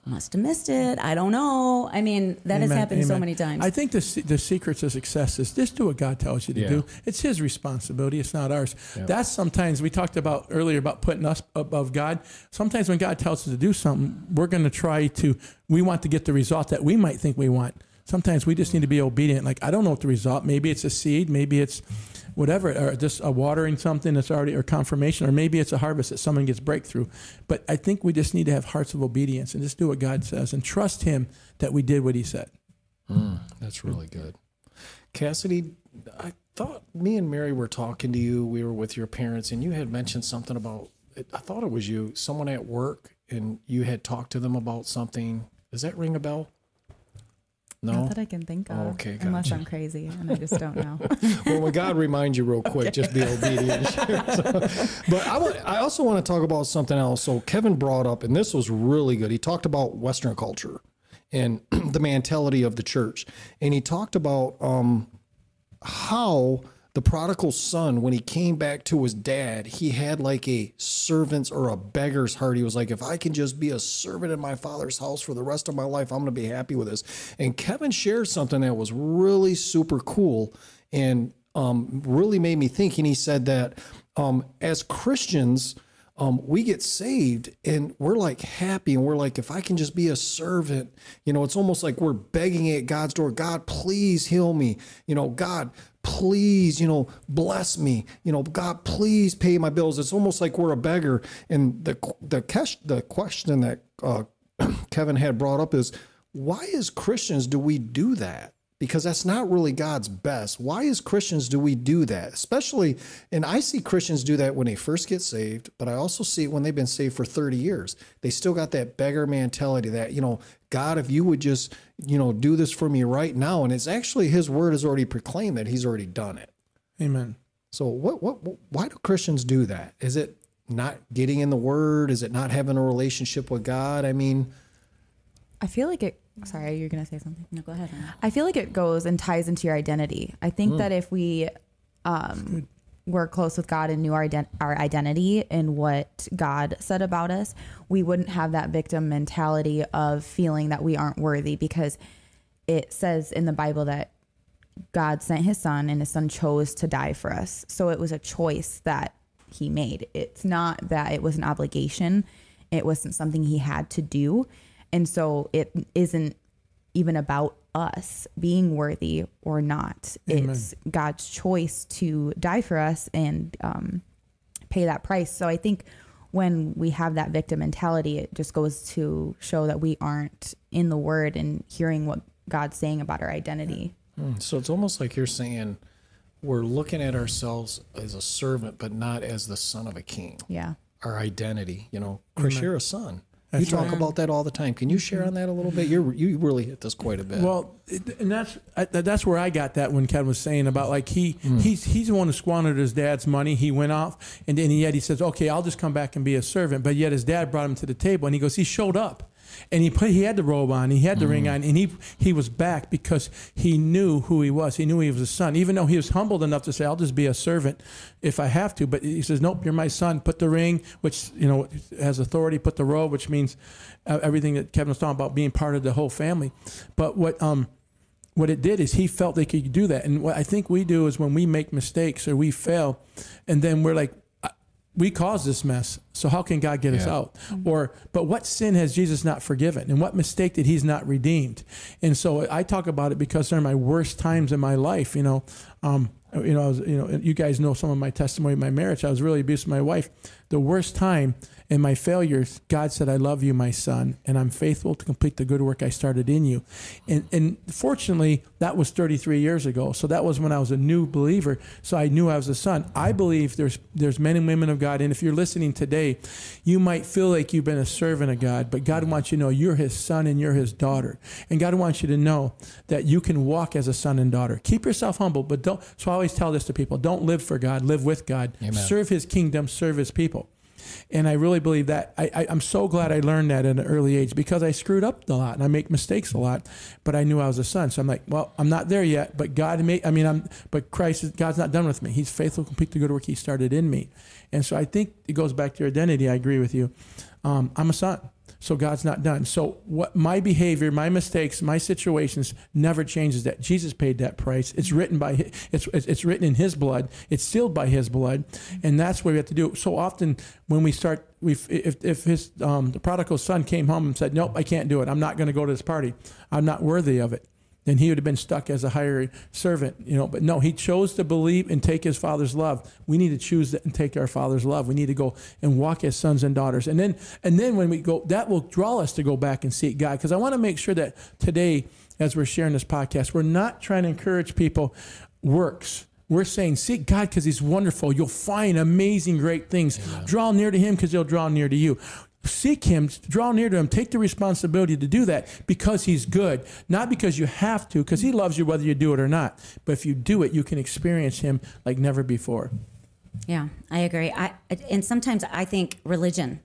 must have missed it. I don't know. I mean, that has Amen, happened so many times. I think the the secret to success is just do what God tells you to Yeah. do. It's His responsibility. It's not ours. That's sometimes we talked about earlier about putting us above God. Sometimes when God tells us to do something, we're going to try to. We want to get the result that we might think we want. Sometimes we just need to be obedient. Like I don't know what the result. Maybe it's a seed. Maybe it's whatever, or just a watering something that's already or confirmation, or maybe it's a harvest that someone gets breakthrough. But I think we just need to have hearts of obedience and just do what God says and trust Him that we did what He said. Hmm. That's really good. Cassidy, I thought me and Mary were talking to you. We were with your parents, and you had mentioned something about, I thought it was you, someone at work, and you had talked to them about something. Does that ring a bell? No? Not that I can think of. Oh, okay, Unless gotcha. I'm crazy and I just don't know. well, when God reminds you real quick, just be obedient. So- but I, wa- I also want to talk about something else. So Kevan brought up, and this was really good. He talked about Western culture and the mentality of the church, and he talked about um, how the prodigal son, when he came back to his dad, he had like a servant's or a beggar's heart. He was like, if I can just be a servant in my father's house for the rest of my life, I'm going to be happy with this. And Kevan shared something that was really super cool and um, really made me think. And he said that um, as Christians, um, we get saved and we're like happy and we're like, if I can just be a servant, you know, it's almost like we're begging at God's door, God, please heal me. You know, God, please, you know, bless me. You know, God, please pay my bills. It's almost like we're a beggar. And the the ques- the question that uh, Kevan had brought up is, why as Christians do we do that? Because that's not really God's best. Why as Christians do we do that? Especially, and I see Christians do that when they first get saved, but I also see it when they've been saved for 30 years. They still got that beggar mentality that, you know, God, if you would just, you know, do this for me right now. And it's actually his word has already proclaimed that he's already done it. Amen. So what what why do Christians do that? Is it not getting in the word? Is it not having a relationship with God? I mean, I feel like it. Sorry, you're gonna say something. no, go ahead. Hannah. I feel like it goes and ties into your identity. I think that if we um, were close with God and knew our ident- our identity and what God said about us, we wouldn't have that victim mentality of feeling that we aren't worthy because it says in the Bible that God sent his son and his son chose to die for us. So it was a choice that he made. It's not that it was an obligation. It wasn't something he had to do. And so it isn't even about us being worthy or not. Amen. It's God's choice to die for us and um, pay that price. So I think when we have that victim mentality, it just goes to show that we aren't in the word and hearing what God's saying about our identity. So it's almost like you're saying we're looking at ourselves as a servant, but not as the son of a king. Yeah. Our identity, you know, Kris, you're a son. That's you talk right. about that all the time. Can you share on that a little bit? You you really hit this quite a bit. Well, and that's that's where I got that when Ken was saying about like he Mm. he's he's the one who squandered his dad's money. He went off, and then yet he says, "Okay, I'll just come back and be a servant." But yet his dad brought him to the table, and he goes, "He showed up." And he put he had the robe on, he had the ring on, and he he was back because he knew who he was. He knew he was a son, even though he was humbled enough to say, "I'll just be a servant if I have to." But he says, "Nope, you're my son." Put the ring, which you know has authority. Put the robe, which means uh, everything that Kevan was talking about being part of the whole family. But what um what it did is he felt they could do that. And what I think we do is when we make mistakes or we fail, and then we're like, "Uh, we caused this mess. So how can God get us out? Or, but what sin has Jesus not forgiven? And what mistake did He's not redeemed? And so I talk about it because they're my worst times in my life. You know, um, you know, I was, you know, you guys know some of my testimony, my marriage. I was really abused my wife. The worst time in my failures, God said, "I love you, my son, and I'm faithful to complete the good work I started in you." And and fortunately, that was 33 years ago. So that was when I was a new believer. So I knew I was a son. I believe there's there's men and women of God, and if you're listening today, you might feel like you've been a servant of God, but God wants you to know you're His son and you're His daughter, and God wants you to know that you can walk as a son and daughter. Keep yourself humble, but don't. So I always tell this to people: don't live for God, live with God. Amen. Serve His kingdom, serve His people. And I really believe that. I, I'm so glad I learned that at an early age because I screwed up a lot and I make mistakes a lot. But I knew I was a son, so I'm like, well, I'm not there yet. But God made. I mean, I'm. But Christ, is, God's not done with me. He's faithful, complete the good work He started in me. And so I think it goes back to your identity. I agree with you. Um, I'm a son. So God's not done. So what my behavior, my mistakes, my situations never changes that. Jesus paid that price. It's written by it's it's written in his blood. It's sealed by his blood. And that's what we have to do. So often when we start we if if his um, the prodigal son came home and said, "Nope, I can't do it. I'm not going to go to this party. I'm not worthy of it." Then he would have been stuck as a hired servant, you know. But no, he chose to believe and take his father's love. We need to choose that and take our father's love. We need to go and walk as sons and daughters. And then, and then when we go, that will draw us to go back and seek God. Because I want to make sure that today, as we're sharing this podcast, we're not trying to encourage people works. We're saying, seek God because He's wonderful. You'll find amazing, great things. Draw near to Him because He'll draw near to you. Seek Him, draw near to Him, take the responsibility to do that because He's good, not because you have to, because He loves you whether you do it or not. But if you do it, you can experience Him like never before. Yeah, I agree. I and sometimes I think religion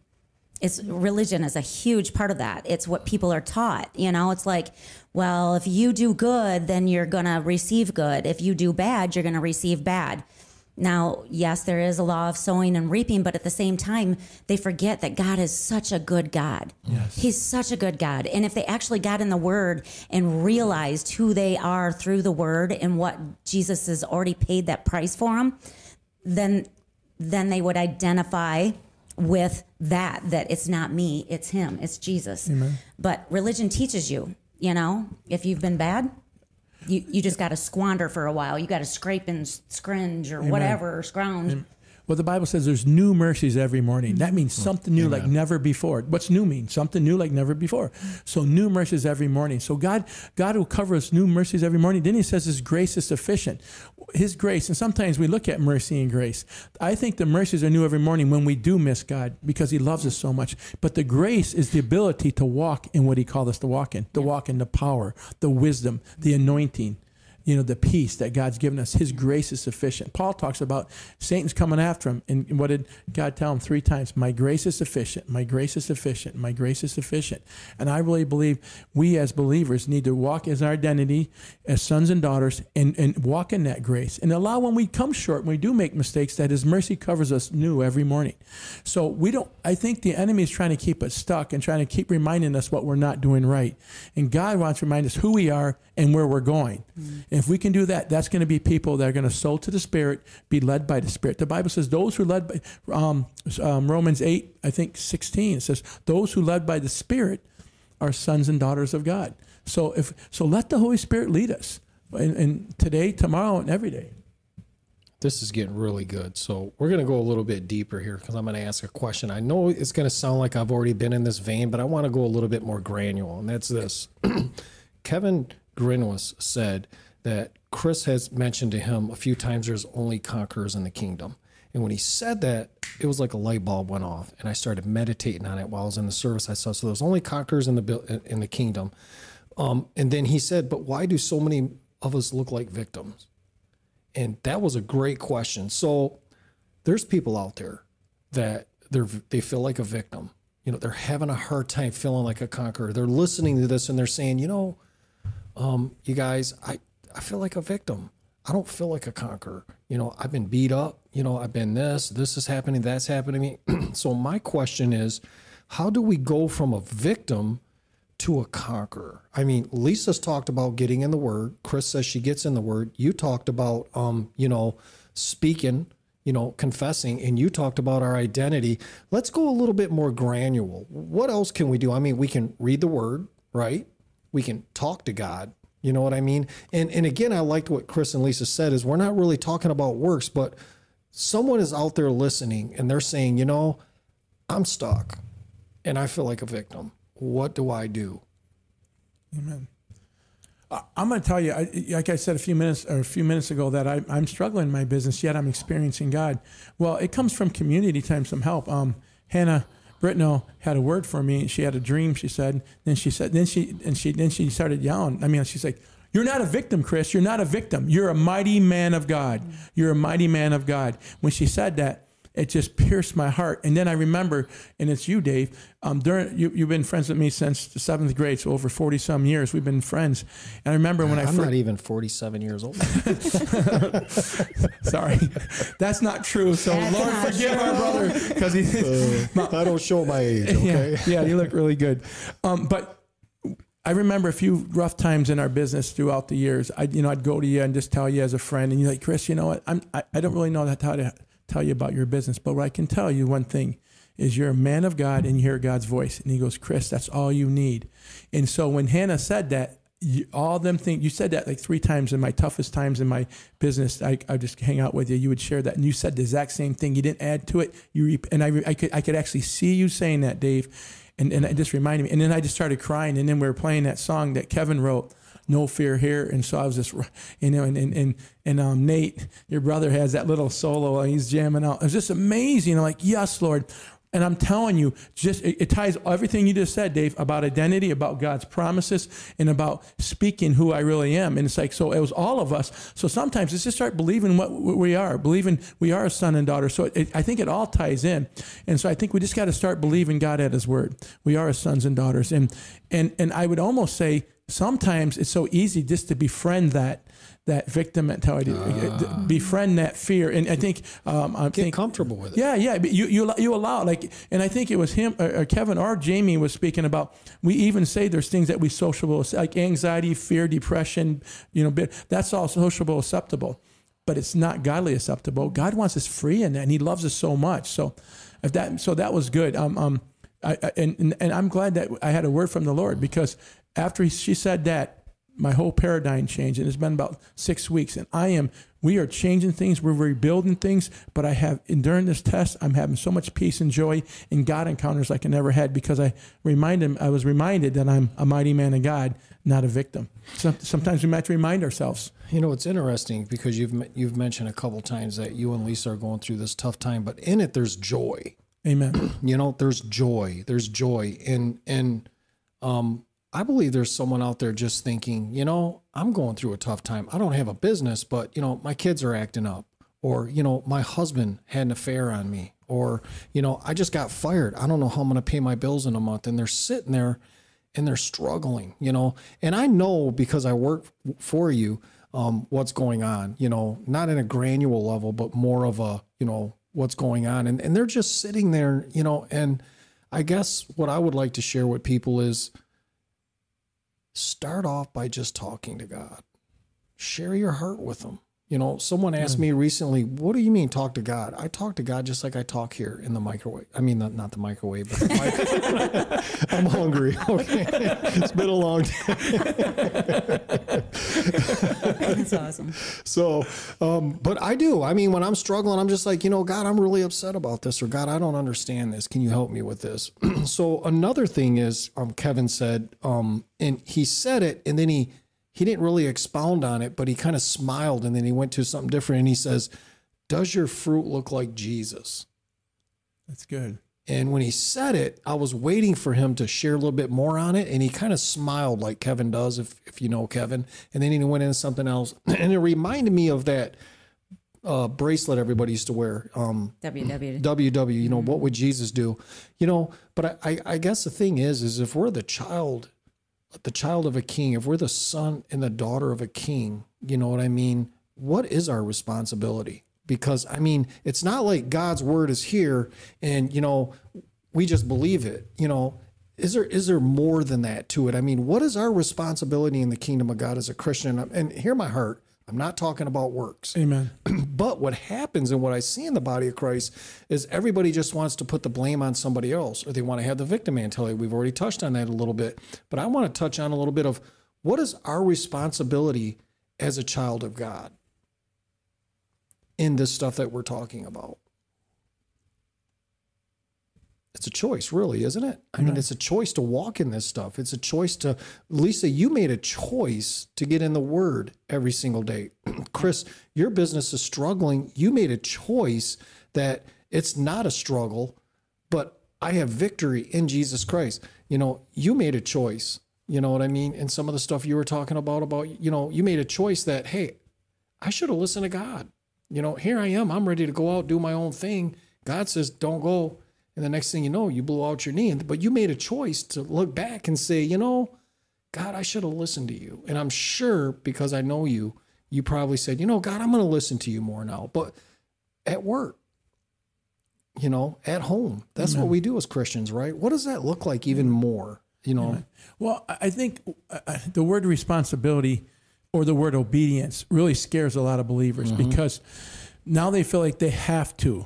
is religion is a huge part of that. It's what people are taught. You know, it's like, well, if you do good, then you're gonna receive good. If you do bad, you're gonna receive bad. Now, yes, there is a law of sowing and reaping, but at the same time, they forget that God is such a good God. Yes. He's such a good God. And if they actually got in the Word and realized who they are through the Word and what Jesus has already paid that price for them, then then they would identify with that that it's not me it's him it's jesus but religion teaches you you know if you've been bad you, you just got to squander for a while. You got to scrape and scringe or whatever or scrounge Well, the Bible says there's new mercies every morning. That means mm-hmm. something new like never before. What's new mean? Something new like never before. So new mercies every morning. So God, God will cover us new mercies every morning. Then He says His grace is sufficient. His grace, and sometimes we look at mercy and grace. I think the mercies are new every morning when we do miss God because He loves us so much. But the grace is the ability to walk in what He called us to walk in, to walk in the power, the wisdom, the anointing you know, the peace that God's given us. His grace is sufficient. Paul talks about Satan's coming after him. And what did God tell him three times? My grace is sufficient. My grace is sufficient. My grace is sufficient. And I really believe we as believers need to walk as our identity as sons and daughters and, and walk in that grace and allow when we come short, when we do make mistakes, that his mercy covers us new every morning. So we don't, I think the enemy is trying to keep us stuck and trying to keep reminding us what we're not doing right. And God wants to remind us who we are and where we're going. Mm-hmm. If we can do that, that's going to be people that are going to sow to the Spirit, be led by the Spirit. The Bible says those who led by um, um, Romans 8, I think 16, it says, those who led by the Spirit are sons and daughters of God. So if so let the Holy Spirit lead us. And, and today, tomorrow, and every day this is getting really good. So we're going to go a little bit deeper here because I'm going to ask a question. I know it's going to sound like I've already been in this vein, but I want to go a little bit more granular, and that's this. Kevan Grinwis said that Kris has mentioned to him a few times there's only conquerors in the kingdom. And when he said that, it was like a light bulb went off, and I started meditating on it while I was in the service. I saw so there's only conquerors in the in the kingdom, um, and then he said, "But why do so many of us look like victims?" And that was a great question. So there's people out there that they're they feel like a victim. You know, they're having a hard time feeling like a conqueror. They're listening to this and they're saying, you know, um, you guys, I, I feel like a victim. I don't feel like a conqueror. You know, I've been beat up. You know, I've been this, this is happening, that's happening to me. so my question is, how do we go from a victim to a conqueror. I mean, Lisa's talked about getting in the word. Kris says she gets in the word. You talked about, um, you know, speaking, you know, confessing, and you talked about our identity. Let's go a little bit more granular. What else can we do? I mean, we can read the word, right? We can talk to God. You know what I mean? And and again, I liked what Kris and Lisa said is we're not really talking about works, but someone is out there listening and they're saying, you know, I'm stuck and I feel like a victim what do I do? Amen. I'm going to tell you, like I said a few minutes or a few minutes ago, that I, am struggling in my business, yet I'm experiencing God. Well, it comes from community time, some help. Um, Hannah Britnell had a word for me. She had a dream. She said. Then she said. Then she and she then she started yelling. I mean, she's like, "You're not a victim, Kris. You're not a victim. You're a mighty man of God. You're a mighty man of God." When she said that, it just pierced my heart. And then I remember, and it's you, Dave. Um, during you, have been friends with me since the seventh grade, so over forty some years we've been friends. And I remember when I'm I I'm not even forty seven years old. Sorry, that's not true. So that's Lord forgive true. our brother because he. Uh, I don't show my age. Okay. Yeah, yeah you look really good. Um, but I remember a few rough times in our business throughout the years. I, you know, I'd go to you and just tell you as a friend, and you're like, Kris, you know what? I'm, I, I don't really know how to tell you about your business. But what I can tell you one thing is you're a man of God and you hear God's voice. And he goes, Kris, that's all you need. And so when Hannah said that, you, all them things, you said that like three times in my toughest times in my business. I, I just hang out with you. You would share that, and you said the exact same thing. You didn't add to it. You and I, I could I could actually see you saying that, Dave, and and it just reminded me. And then I just started crying. And then we were playing that song that Kevan wrote no fear here. And so I was just, you know, and and and, and um, Nate, your brother, has that little solo and he's jamming out. It was just amazing. I'm like, yes, Lord. And I'm telling you, just it, it, ties everything you just said, Dave, about identity, about God's promises, and about speaking who I really am. And it's like, so it was all of us. So sometimes let's just start believing what we are, believing we are a son and daughter. So it, I think it all ties in. And so I think we just got to start believing God at His word. We are His sons and daughters. And and and I would almost say sometimes it's so easy just to befriend that that victim mentality, uh, befriend that fear, and I think um, I get think, comfortable with it. Yeah, yeah. But you you you allow like, and I think it was him or, or Kevan or Jamie was speaking about. We even say there's things that we sociable like anxiety, fear, depression. You know, that's all sociable acceptable, but it's not godly acceptable. God wants us free in that, and He loves us so much. So, if that so that was good. Um um. I, and, and I'm glad that I had a word from the Lord because after she said that, my whole paradigm changed. And it's been about six weeks. And I am, we are changing things, we're rebuilding things. But I have, and during this test, I'm having so much peace and joy in God encounters like I never had because I reminded, him, I was reminded that I'm a mighty man of God, not a victim. So, sometimes we have to remind ourselves. You know, it's interesting because you've you've mentioned a couple times that you and Lisa are going through this tough time, but in it there's joy. Amen. you know, there's joy. There's joy, and and um, I believe there's someone out there just thinking, you know, I'm going through a tough time. I don't have a business, but, you know, my kids are acting up. Or, you know, my husband had an affair on me. Or, you know, I just got fired. I don't know how I'm going to pay my bills in a month. And they're sitting there and they're struggling, you know. And I know because I work for you um, what's going on, you know, not in a granular level, but more of a, you know, what's going on. And, and they're just sitting there, you know, and I guess what I would like to share with people is start off by just talking to God. Share your heart with Him. You know, someone asked me recently, "What do you mean talk to God?" I talk to God just like I talk here in the microwave. I mean, not, not the microwave, but the mic- I'm hungry. Okay, it's been a long day. That's awesome. So, um, but I do. I mean, when I'm struggling, I'm just like, you know, God, I'm really upset about this, or God, I don't understand this. Can you help me with this? so another thing is, um, Kevan said, um, and he said it, and then he he didn't really expound on it, but he kind of smiled, and then he went to something different, and he says, "Does your fruit look like Jesus?" That's good. And when he said it, I was waiting for him to share a little bit more on it. And he kind of smiled like Kevan does, if, if you know Kevan. And then he went into something else. And it reminded me of that uh, bracelet everybody used to wear. Um, WW. WW, you know, what would Jesus do? You know, but I, I, I guess the thing is, is if we're the child, the child of a king, if we're the son and the daughter of a king, you know what I mean? What is our responsibility? Because I mean, it's not like God's word is here and, you know, we just believe it, you know. Is there is there more than that to it? I mean, what is our responsibility in the kingdom of God as a Christian? And, hear my heart. I'm not talking about works. Amen. But what happens and what I see in the body of Christ is everybody just wants to put the blame on somebody else or they want to have the victim mentality. We've already touched on that a little bit, but I want to touch on a little bit of what is our responsibility as a child of God in this stuff that we're talking about. It's a choice, really, isn't it? I mean, it's a choice to walk in this stuff. It's a choice to, Lisa, you made a choice to get in the word every single day. Kris, your business is struggling. You made a choice that it's not a struggle, but I have victory in Jesus Christ. You know, you made a choice. You know what I mean? And some of the stuff you were talking about, about, you know, you made a choice that, hey, I should have listened to God. You know, here I am. I'm ready to go out, do my own thing. God says, don't go. And the next thing you know, you blew out your knee. And- But you made a choice to look back and say, you know, God, I should have listened to you. And I'm sure because I know you, you probably said, you know, God, I'm going to listen to you more now. But at work, you know, at home, that's what we do as Christians, right? What does that look like even more? You know, Well, I I think uh, uh, the word responsibility or the word obedience really scares a lot of believers Mm-hmm. because now they feel like they have to.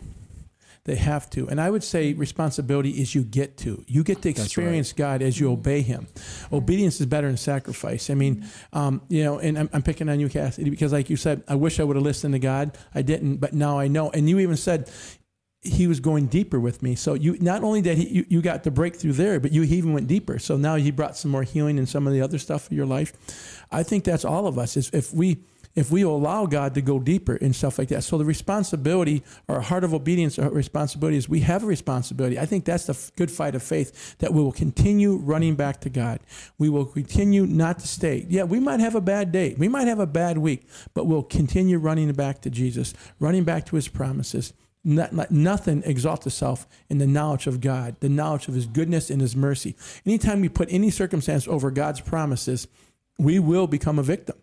They have to. And I would say responsibility is you get to. You get to experience God as you obey Him. Obedience is better than sacrifice. I mean, um, you know, and I'm, I'm picking on you, Cassidy, because like you said, I wish I would have listened to God. I didn't, but now I know. And you even said, he was going deeper with me. So you not only did he, you, you got the breakthrough there, but you even went deeper. So now he brought some more healing and some of the other stuff of your life. I think that's all of us. Is if we if we allow God to go deeper in stuff like that. So the responsibility or heart of obedience or responsibility is we have a responsibility. I think that's the good fight of faith that we will continue running back to God. We will continue not to stay. Yeah, we might have a bad day. We might have a bad week, but we'll continue running back to Jesus, running back to his promises. Not, not- nothing exalts itself in the knowledge of God, the knowledge of His goodness and His mercy. Anytime we put any circumstance over God's promises, we will become a victim.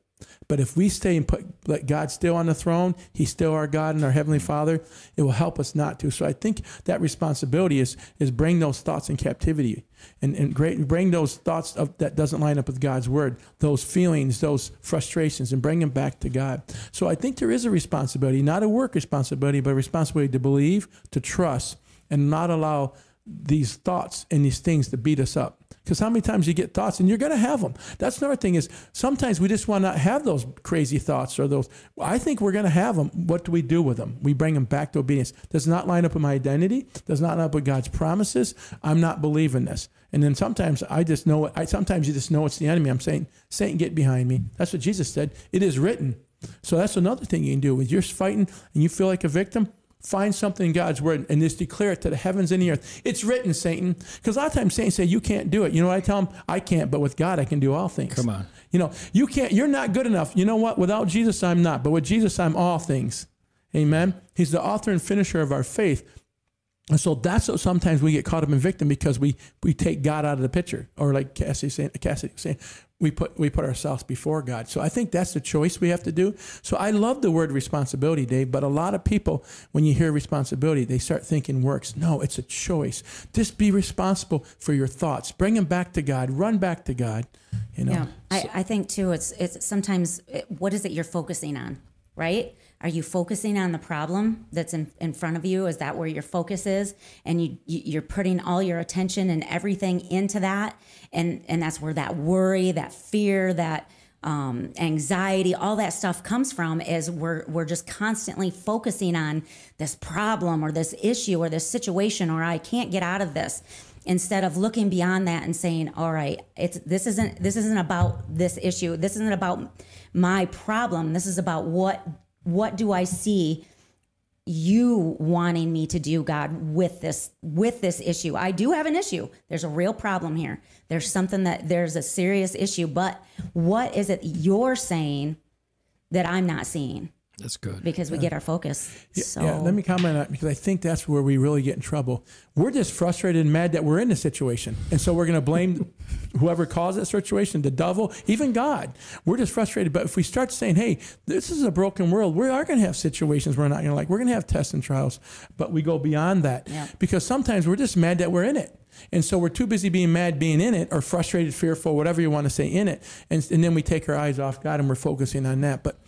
But if we stay and put let God still on the throne, He's still our God and our Heavenly Father, it will help us not to. So I think that responsibility is is bring those thoughts in captivity and, and great bring those thoughts of, that doesn't line up with God's word, those feelings, those frustrations, and bring them back to God. So I think there is a responsibility, not a work responsibility, but a responsibility to believe, to trust, and not allow these thoughts and these things to beat us up. Because how many times you get thoughts and you're going to have them. That's another thing is sometimes we just want to have those crazy thoughts or those. I think we're going to have them. What do we do with them? We bring them back to obedience. Does not line up with my identity. Does not line up with God's promises. I'm not believing this. And then sometimes I just know. it. I sometimes you just know it's the enemy. I'm saying, Satan, get behind me. That's what Jesus said. It is written. So that's another thing you can do. When you're fighting and you feel like a victim, find something in God's word and just declare it to the heavens and the earth. It's written, Satan. Because a lot of times Satan say you can't do it. You know what I tell him? I can't, but with God I can do all things. Come on. You know, you can't, you're not good enough. You know what? Without Jesus, I'm not. But with Jesus, I'm all things. Amen. He's the author and finisher of our faith. And so that's what sometimes we get caught up in victim because we we take God out of the picture, or like Cassie saying, Cassie saying, we put we put ourselves before God. So I think that's the choice we have to do. So I love the word responsibility, Dave, but a lot of people, when you hear responsibility, they start thinking works. No, it's a choice. Just be responsible for your thoughts. Bring them back to God. Run back to God. You know. Yeah, I, I think too. It's it's sometimes it, what is it you're focusing on, right? Are you focusing on the problem that's in, in front of you? Is that where your focus is? And you, you you're putting all your attention and everything into that, and and that's where that worry, that fear, that um, anxiety, all that stuff comes from. Is we're we're just constantly focusing on this problem or this issue or this situation, or I can't get out of this instead of looking beyond that and saying all right it's this isn't this isn't about this issue this isn't about my problem this is about what what do I see you wanting me to do God with this with this issue? I do have an issue. There's a real problem here. There's something that there's a serious issue, but what is it you're saying that I'm not seeing? That's good. Because we get our focus. Yeah, so yeah, let me comment on that because I think that's where we really get in trouble. We're just frustrated and mad that we're in the situation. And so we're going to blame whoever caused that situation, the devil, even God. We're just frustrated. But if we start saying, hey, this is a broken world, we are going to have situations we're not going to like. We're going to have tests and trials, but we go beyond that Yeah. because sometimes we're just mad that we're in it. And so we're too busy being mad being in it or frustrated, fearful, whatever you want to say in it. And, and then we take our eyes off God and we're focusing on that. But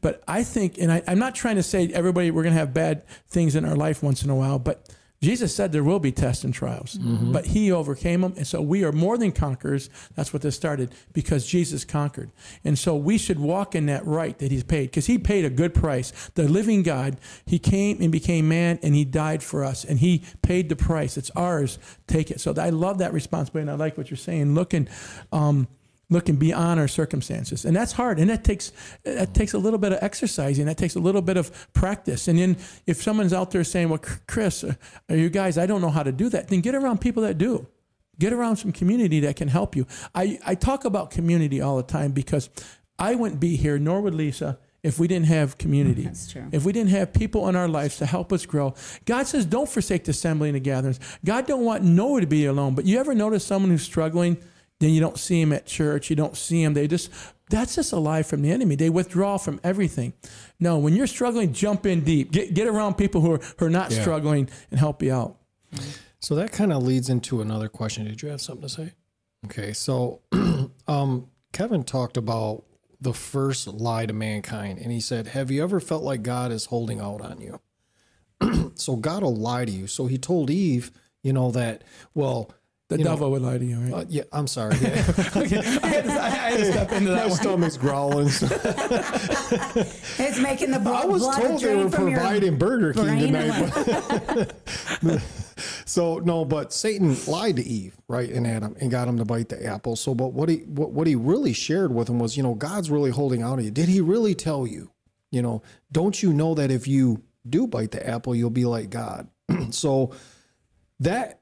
but I think, and I, I'm not trying to say everybody, we're going to have bad things in our life once in a while, but Jesus said there will be tests and trials, but he overcame them. And so we are more than conquerors. That's what this started because Jesus conquered. And so we should walk in that right that he's paid because he paid a good price. The living God, he came and became man and he died for us and he paid the price. It's ours. Take it. So I love that responsibility. And I like what you're saying. Looking, um, looking beyond our circumstances. And that's hard and that takes that takes a little bit of exercising that takes a little bit of practice. And then if someone's out there saying well kris uh, are you guys i don't know how to do that then get around people that do. Get around some community that can help you. I, I talk about community all the time because i wouldn't be here nor would lisa if we didn't have community. That's true. if we didn't have people in our lives to help us grow. God says don't forsake the assembly and the gatherings. God don't want nowhere to be alone but you ever notice someone who's struggling then you don't see them at church you don't see them they just that's just a lie from the enemy they withdraw from everything no when you're struggling jump in deep get, get around people who are, who are not Yeah. struggling and help you out So that kind of leads into another question. Did you have something to say? Okay, so um, Kevan talked about the first lie to mankind, and he said, "Have you ever felt like God is holding out on you?" so God will lie to you. So he told Eve, you know that. Well, the you know, devil would lie to you right uh, yeah, I'm sorry. Yeah. okay. I, had to, I had to step into that My one. stomach's growling. it's making the I was told they were providing Burger King brain tonight. So no, but Satan lied to Eve, right, and Adam, and got him to bite the apple. So, but what he what, what he really shared with him was, you know, God's really holding out on you. Did He really tell you? You know, don't you know that if you do bite the apple, you'll be like God? so that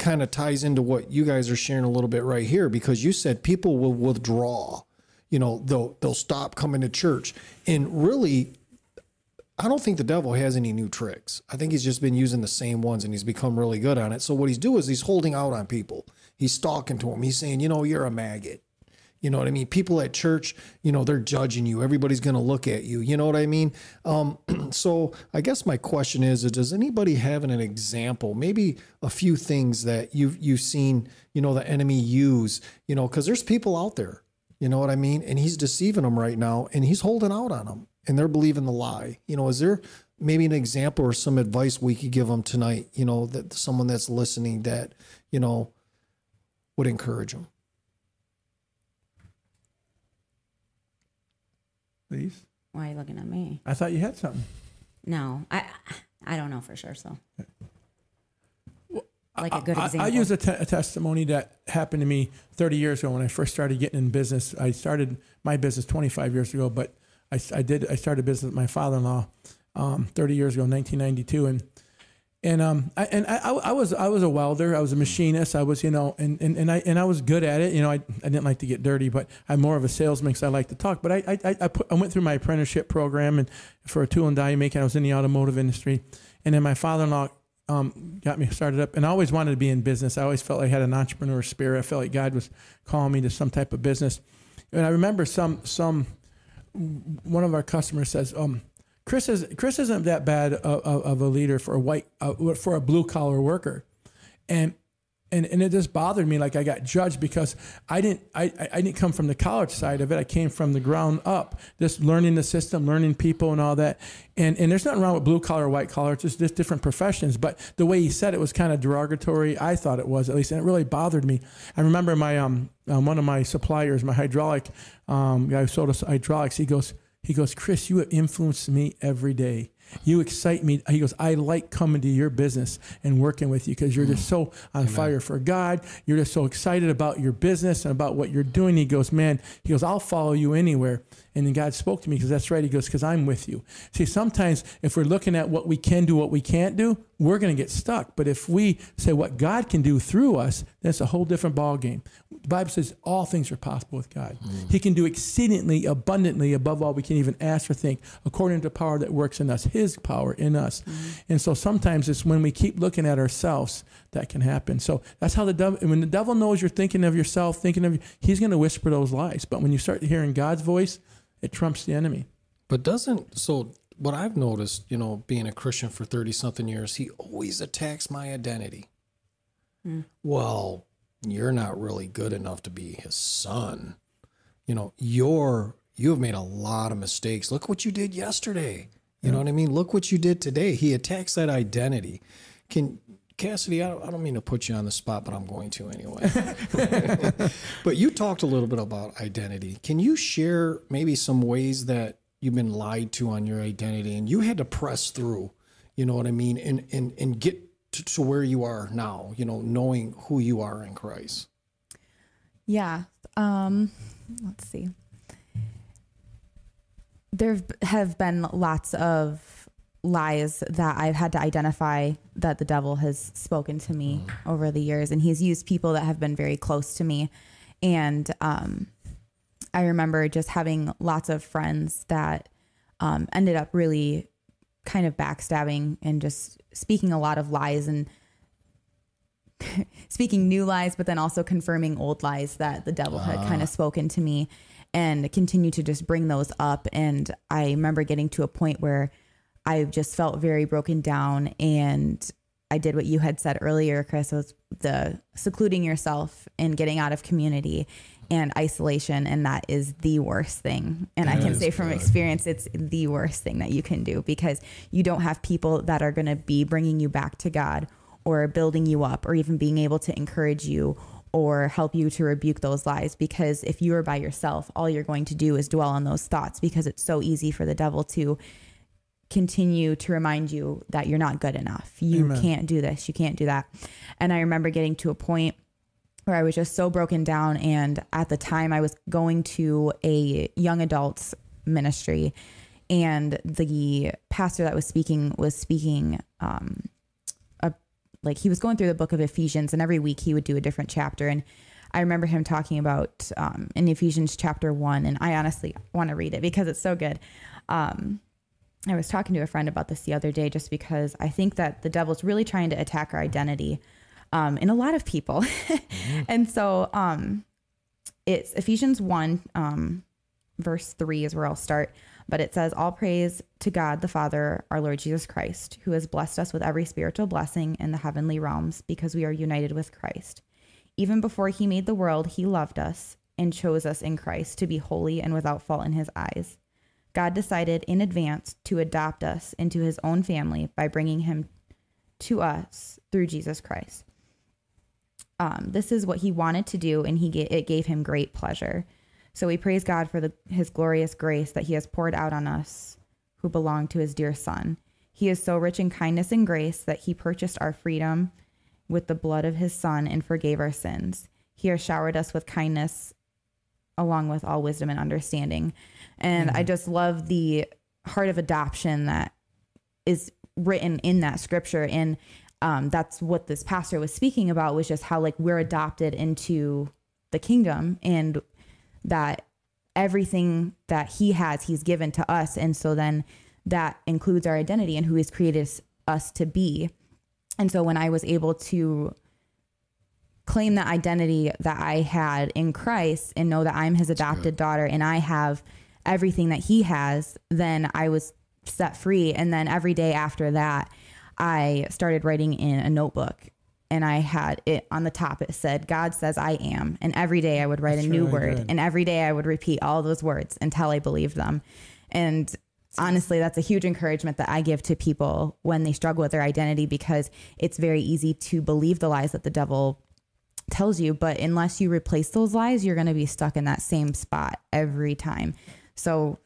kind of ties into what you guys are sharing a little bit right here because you said people will withdraw. You know, they'll they'll stop coming to church, and really I don't think the devil has any new tricks. I think he's just been using the same ones and he's become really good on it. So what he's doing is he's holding out on people. He's stalking to them. He's saying, you know, you're a maggot. You know what I mean? People at church, you know, they're judging you. Everybody's going to look at you. You know what I mean? Um, so I guess my question is, is, does anybody have an example, maybe a few things that you've, you've seen, you know, the enemy use, you know, cause there's people out there, you know what I mean? And he's deceiving them right now and he's holding out on them and they're believing the lie. You know, is there maybe an example or some advice we could give them tonight, you know, that someone that's listening that, you know, would encourage them? Please. Why are you looking at me? I thought you had something. No, I I don't know for sure. So, like a good I, example. I use a, te- a testimony that happened to me 30 years ago when I first started getting in business. I started my business 25 years ago, but I, I did I started business with my father-in-law um, 30 years ago, 1992, and and um I, and I, I was I was a welder. I was a machinist. I was you know and, and, and I and I was good at it. You know I, I didn't like to get dirty, but I'm more of a salesman because I like to talk. But I I I, put, I went through my apprenticeship program and for a tool and die making. I was in the automotive industry, and then my father-in-law um, got me started up. And I always wanted to be in business. I always felt like I had an entrepreneur spirit. I felt like God was calling me to some type of business. And I remember some some one of our customers says, um, Kris is Kris isn't that bad of, of a leader for a white uh, for a blue collar worker, and and and it just bothered me like I got judged because I didn't I, I didn't come from the college side of it. I came from the ground up, just learning the system, learning people and all that. And and there's nothing wrong with blue collar, white collar. It's just, just different professions. But the way he said it was kind of derogatory. I thought it was at least, and it really bothered me. I remember my um, um one of my suppliers, my hydraulic um, guy who sold us hydraulics. He goes he goes, Kris, you have influenced me every day. You excite me. He goes, I like coming to your business and working with you because you're just so on Amen. fire for God. You're just so excited about your business and about what you're doing. He goes, man, he goes, I'll follow you anywhere. And then God spoke to me because that's right. He goes, because I'm with you. See, sometimes if we're looking at what we can do, what we can't do, we're going to get stuck. But if we say what God can do through us, that's a whole different ball game. The Bible says all things are possible with God. Mm. He can do exceedingly abundantly above all we can even ask or think, according to the power that works in us, His power in us. Mm. And so sometimes it's when we keep looking at ourselves that can happen. So that's how the devil, when the devil knows you're thinking of yourself, thinking of, he's going to whisper those lies. But when you start hearing God's voice, it trumps the enemy. But doesn't so what I've noticed, you know, being a Christian for 30 something years, he always attacks my identity. Hmm. Well, you're not really good enough to be his son. You know, you're you have made a lot of mistakes. Look what you did yesterday. You yeah. know what I mean? Look what you did today. He attacks that identity. Can Cassidy, I don't, I don't mean to put you on the spot, but I'm going to anyway. but you talked a little bit about identity. Can you share maybe some ways that you've been lied to on your identity and you had to press through, you know what I mean, and and and get to, to where you are now, you know, knowing who you are in Christ? Yeah. Um, let's see. There have been lots of lies that I've had to identify that the devil has spoken to me mm. over the years. And he's used people that have been very close to me. And um, I remember just having lots of friends that um, ended up really kind of backstabbing and just speaking a lot of lies and speaking new lies, but then also confirming old lies that the devil had kind of ah. spoken to me and continue to just bring those up. And I remember getting to a point where I just felt very broken down and I did what you had said earlier, Kris, was the secluding yourself and getting out of community and isolation. And that is the worst thing. And that I can say from good. experience, it's the worst thing that you can do because you don't have people that are going to be bringing you back to God or building you up or even being able to encourage you or help you to rebuke those lies. Because if you are by yourself, all you're going to do is dwell on those thoughts because it's so easy for the devil to continue to remind you that you're not good enough. You Amen. can't do this. You can't do that. And I remember getting to a point where I was just so broken down. And at the time, I was going to a young adults ministry, and the pastor that was speaking was speaking. Um, a, like he was going through the book of Ephesians, and every week he would do a different chapter. And I remember him talking about um, in Ephesians chapter one, and I honestly want to read it because it's so good. Um, I was talking to a friend about this the other day just because I think that the devil's really trying to attack our identity um, in a lot of people. mm-hmm. And so um, it's Ephesians 1, um, verse 3 is where I'll start. But it says, All praise to God the Father, our Lord Jesus Christ, who has blessed us with every spiritual blessing in the heavenly realms because we are united with Christ. Even before he made the world, he loved us and chose us in Christ to be holy and without fault in his eyes. God decided in advance to adopt us into his own family by bringing him to us through Jesus Christ. Um, this is what he wanted to do, and he it gave him great pleasure. So we praise God for the, his glorious grace that he has poured out on us who belong to his dear Son. He is so rich in kindness and grace that he purchased our freedom with the blood of his Son and forgave our sins. He has showered us with kindness along with all wisdom and understanding. And mm-hmm. I just love the heart of adoption that is written in that scripture and um, that's what this pastor was speaking about was just how like we're adopted into the kingdom and that everything that he has he's given to us and so then that includes our identity and who he's created us to be and so when i was able to claim that identity that i had in christ and know that i'm his adopted daughter and i have everything that he has then i was set free and then every day after that I started writing in a notebook and I had it on the top. It said, God says I am. And every day I would write That's a new really word. good. And every day I would repeat all those words until I believed them. And honestly, that's a huge encouragement that I give to people when they struggle with their identity because it's very easy to believe the lies that the devil tells you. But unless you replace those lies, you're going to be stuck in that same spot every time. So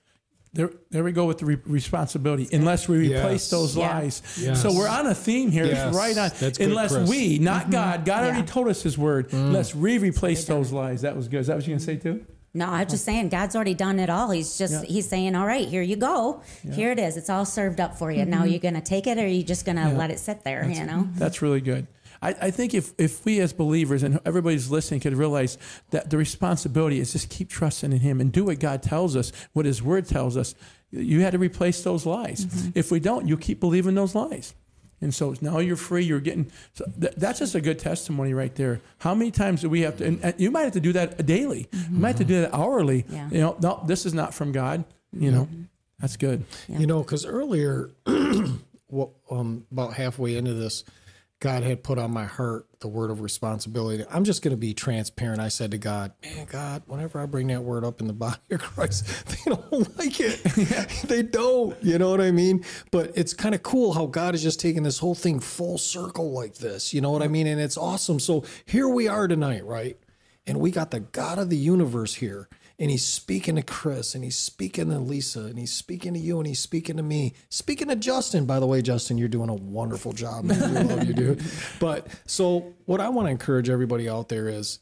There, there we go with the re- responsibility. Unless we replace Yes. those Yeah. lies. Yes. So we're on a theme here. Yes. It's right on. That's good, Unless Kris. we, not mm-hmm. God, God already told us His word. Mm. Unless we replace those lies. That was good. Is that what you are gonna say too? No, I'm just saying God's already done it all. He's just Yeah. he's saying, "All right, here you go. Here it is. It's all served up for you. Now mm-hmm. you're going to take it or are you just going to let it sit there, you know?" That's really good. I, I think if, if we as believers and everybody's listening could realize that the responsibility is just keep trusting in Him and do what God tells us, what His Word tells us, you had to replace those lies. If we don't, you keep believing those lies. And so now you're free. You're getting. So th- that's just a good testimony right there. How many times do we have to? And, and you might have to do that daily. You might have to do that hourly. Yeah. You know, no, this is not from God. You know, that's good. You know, because earlier, well, um, about halfway into this, God had put on my heart the word of responsibility. I'm just going to be transparent. I said to God, "Man, God, whenever I bring that word up in the body of Christ, they don't like it. they don't. You know what I mean? But it's kind of cool how God is just taking this whole thing full circle like this. You know what I mean? And it's awesome. So here we are tonight, right? And we got the God of the universe here. And he's speaking to Kris and he's speaking to Lisa and he's speaking to you and he's speaking to me. Speaking to Justin. By the way, Justin, you're doing a wonderful job. We love you, dude. But so what I want to encourage everybody out there is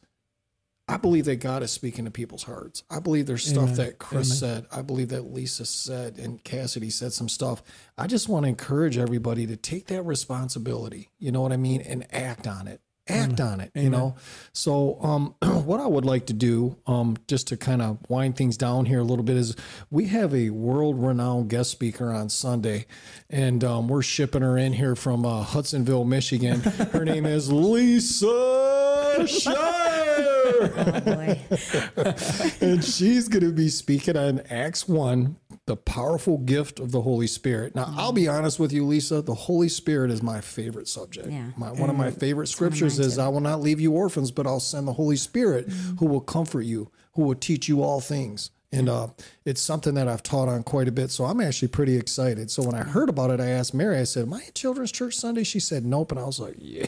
I believe that God is speaking to people's hearts. I believe there's stuff Amen. that Kris Amen. said. I believe that Lisa said and Cassidy said some stuff. I just want to encourage everybody to take that responsibility, you know what I mean, and act on it. Act on it, you know. So, um, what I would like to do, um, just to kind of wind things down here a little bit, is we have a world-renowned guest speaker on Sunday, and um, we're shipping her in here from uh, Hudsonville, Michigan. Her name is Lisa Shire. Oh boy. and she's going to be speaking on Acts 1, the powerful gift of the Holy Spirit. Now, I'll be honest with you, Lisa, the Holy Spirit is my favorite subject. Yeah. My, one of my favorite scriptures is. I will not leave you orphans, but I'll send the Holy Spirit Mm-hmm. who will comfort you, who will teach you all things. And uh, it's something that I've taught on quite a bit. So I'm actually pretty excited. So when I heard about it, I asked Mary, I said, Am I at Children's Church Sunday? She said, Nope. And I was like, Yeah.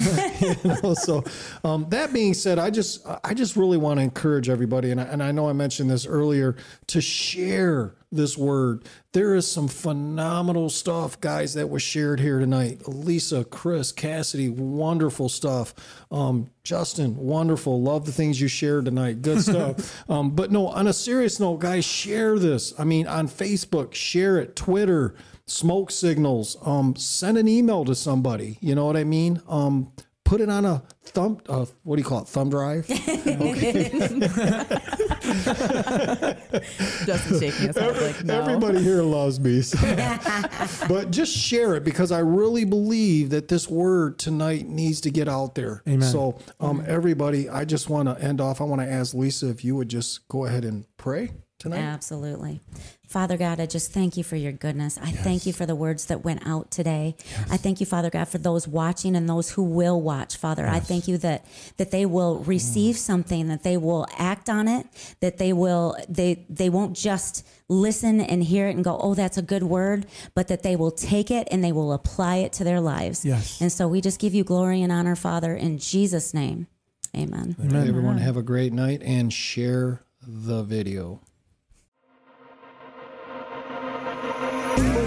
you know, so um, that being said, I just I just really want to encourage everybody, and I, and I know I mentioned this earlier, to share this word. There is some phenomenal stuff, guys, that was shared here tonight. Lisa, Kris, Cassidy, wonderful stuff. Um, Justin, wonderful. Love the things you shared tonight. Good stuff. um, but no, on a serious note, guys, share this. I mean, on Facebook, share it. Twitter, smoke signals. Um, send an email to somebody. You know what I mean? Put it on a thumb. Uh, what do you call it? Thumb drive. Justin shaking his head like, no. Everybody here loves me. so- but just share it because I really believe that this word tonight needs to get out there. Amen. So, um, everybody, I just want to end off. I want to ask Lisa if you would just go ahead and pray tonight. Absolutely. Father God, I just thank you for your goodness. I thank you for the words that went out today. I thank you, Father God, for those watching and those who will watch, Father. I thank you that that they will receive mm. something, that they will act on it, that they will they they won't just listen and hear it and go, "Oh, that's a good word," but that they will take it and they will apply it to their lives. Yes. And so we just give you glory and honor, Father, in Jesus name. Amen. Everyone, have a great night and share the video. Thank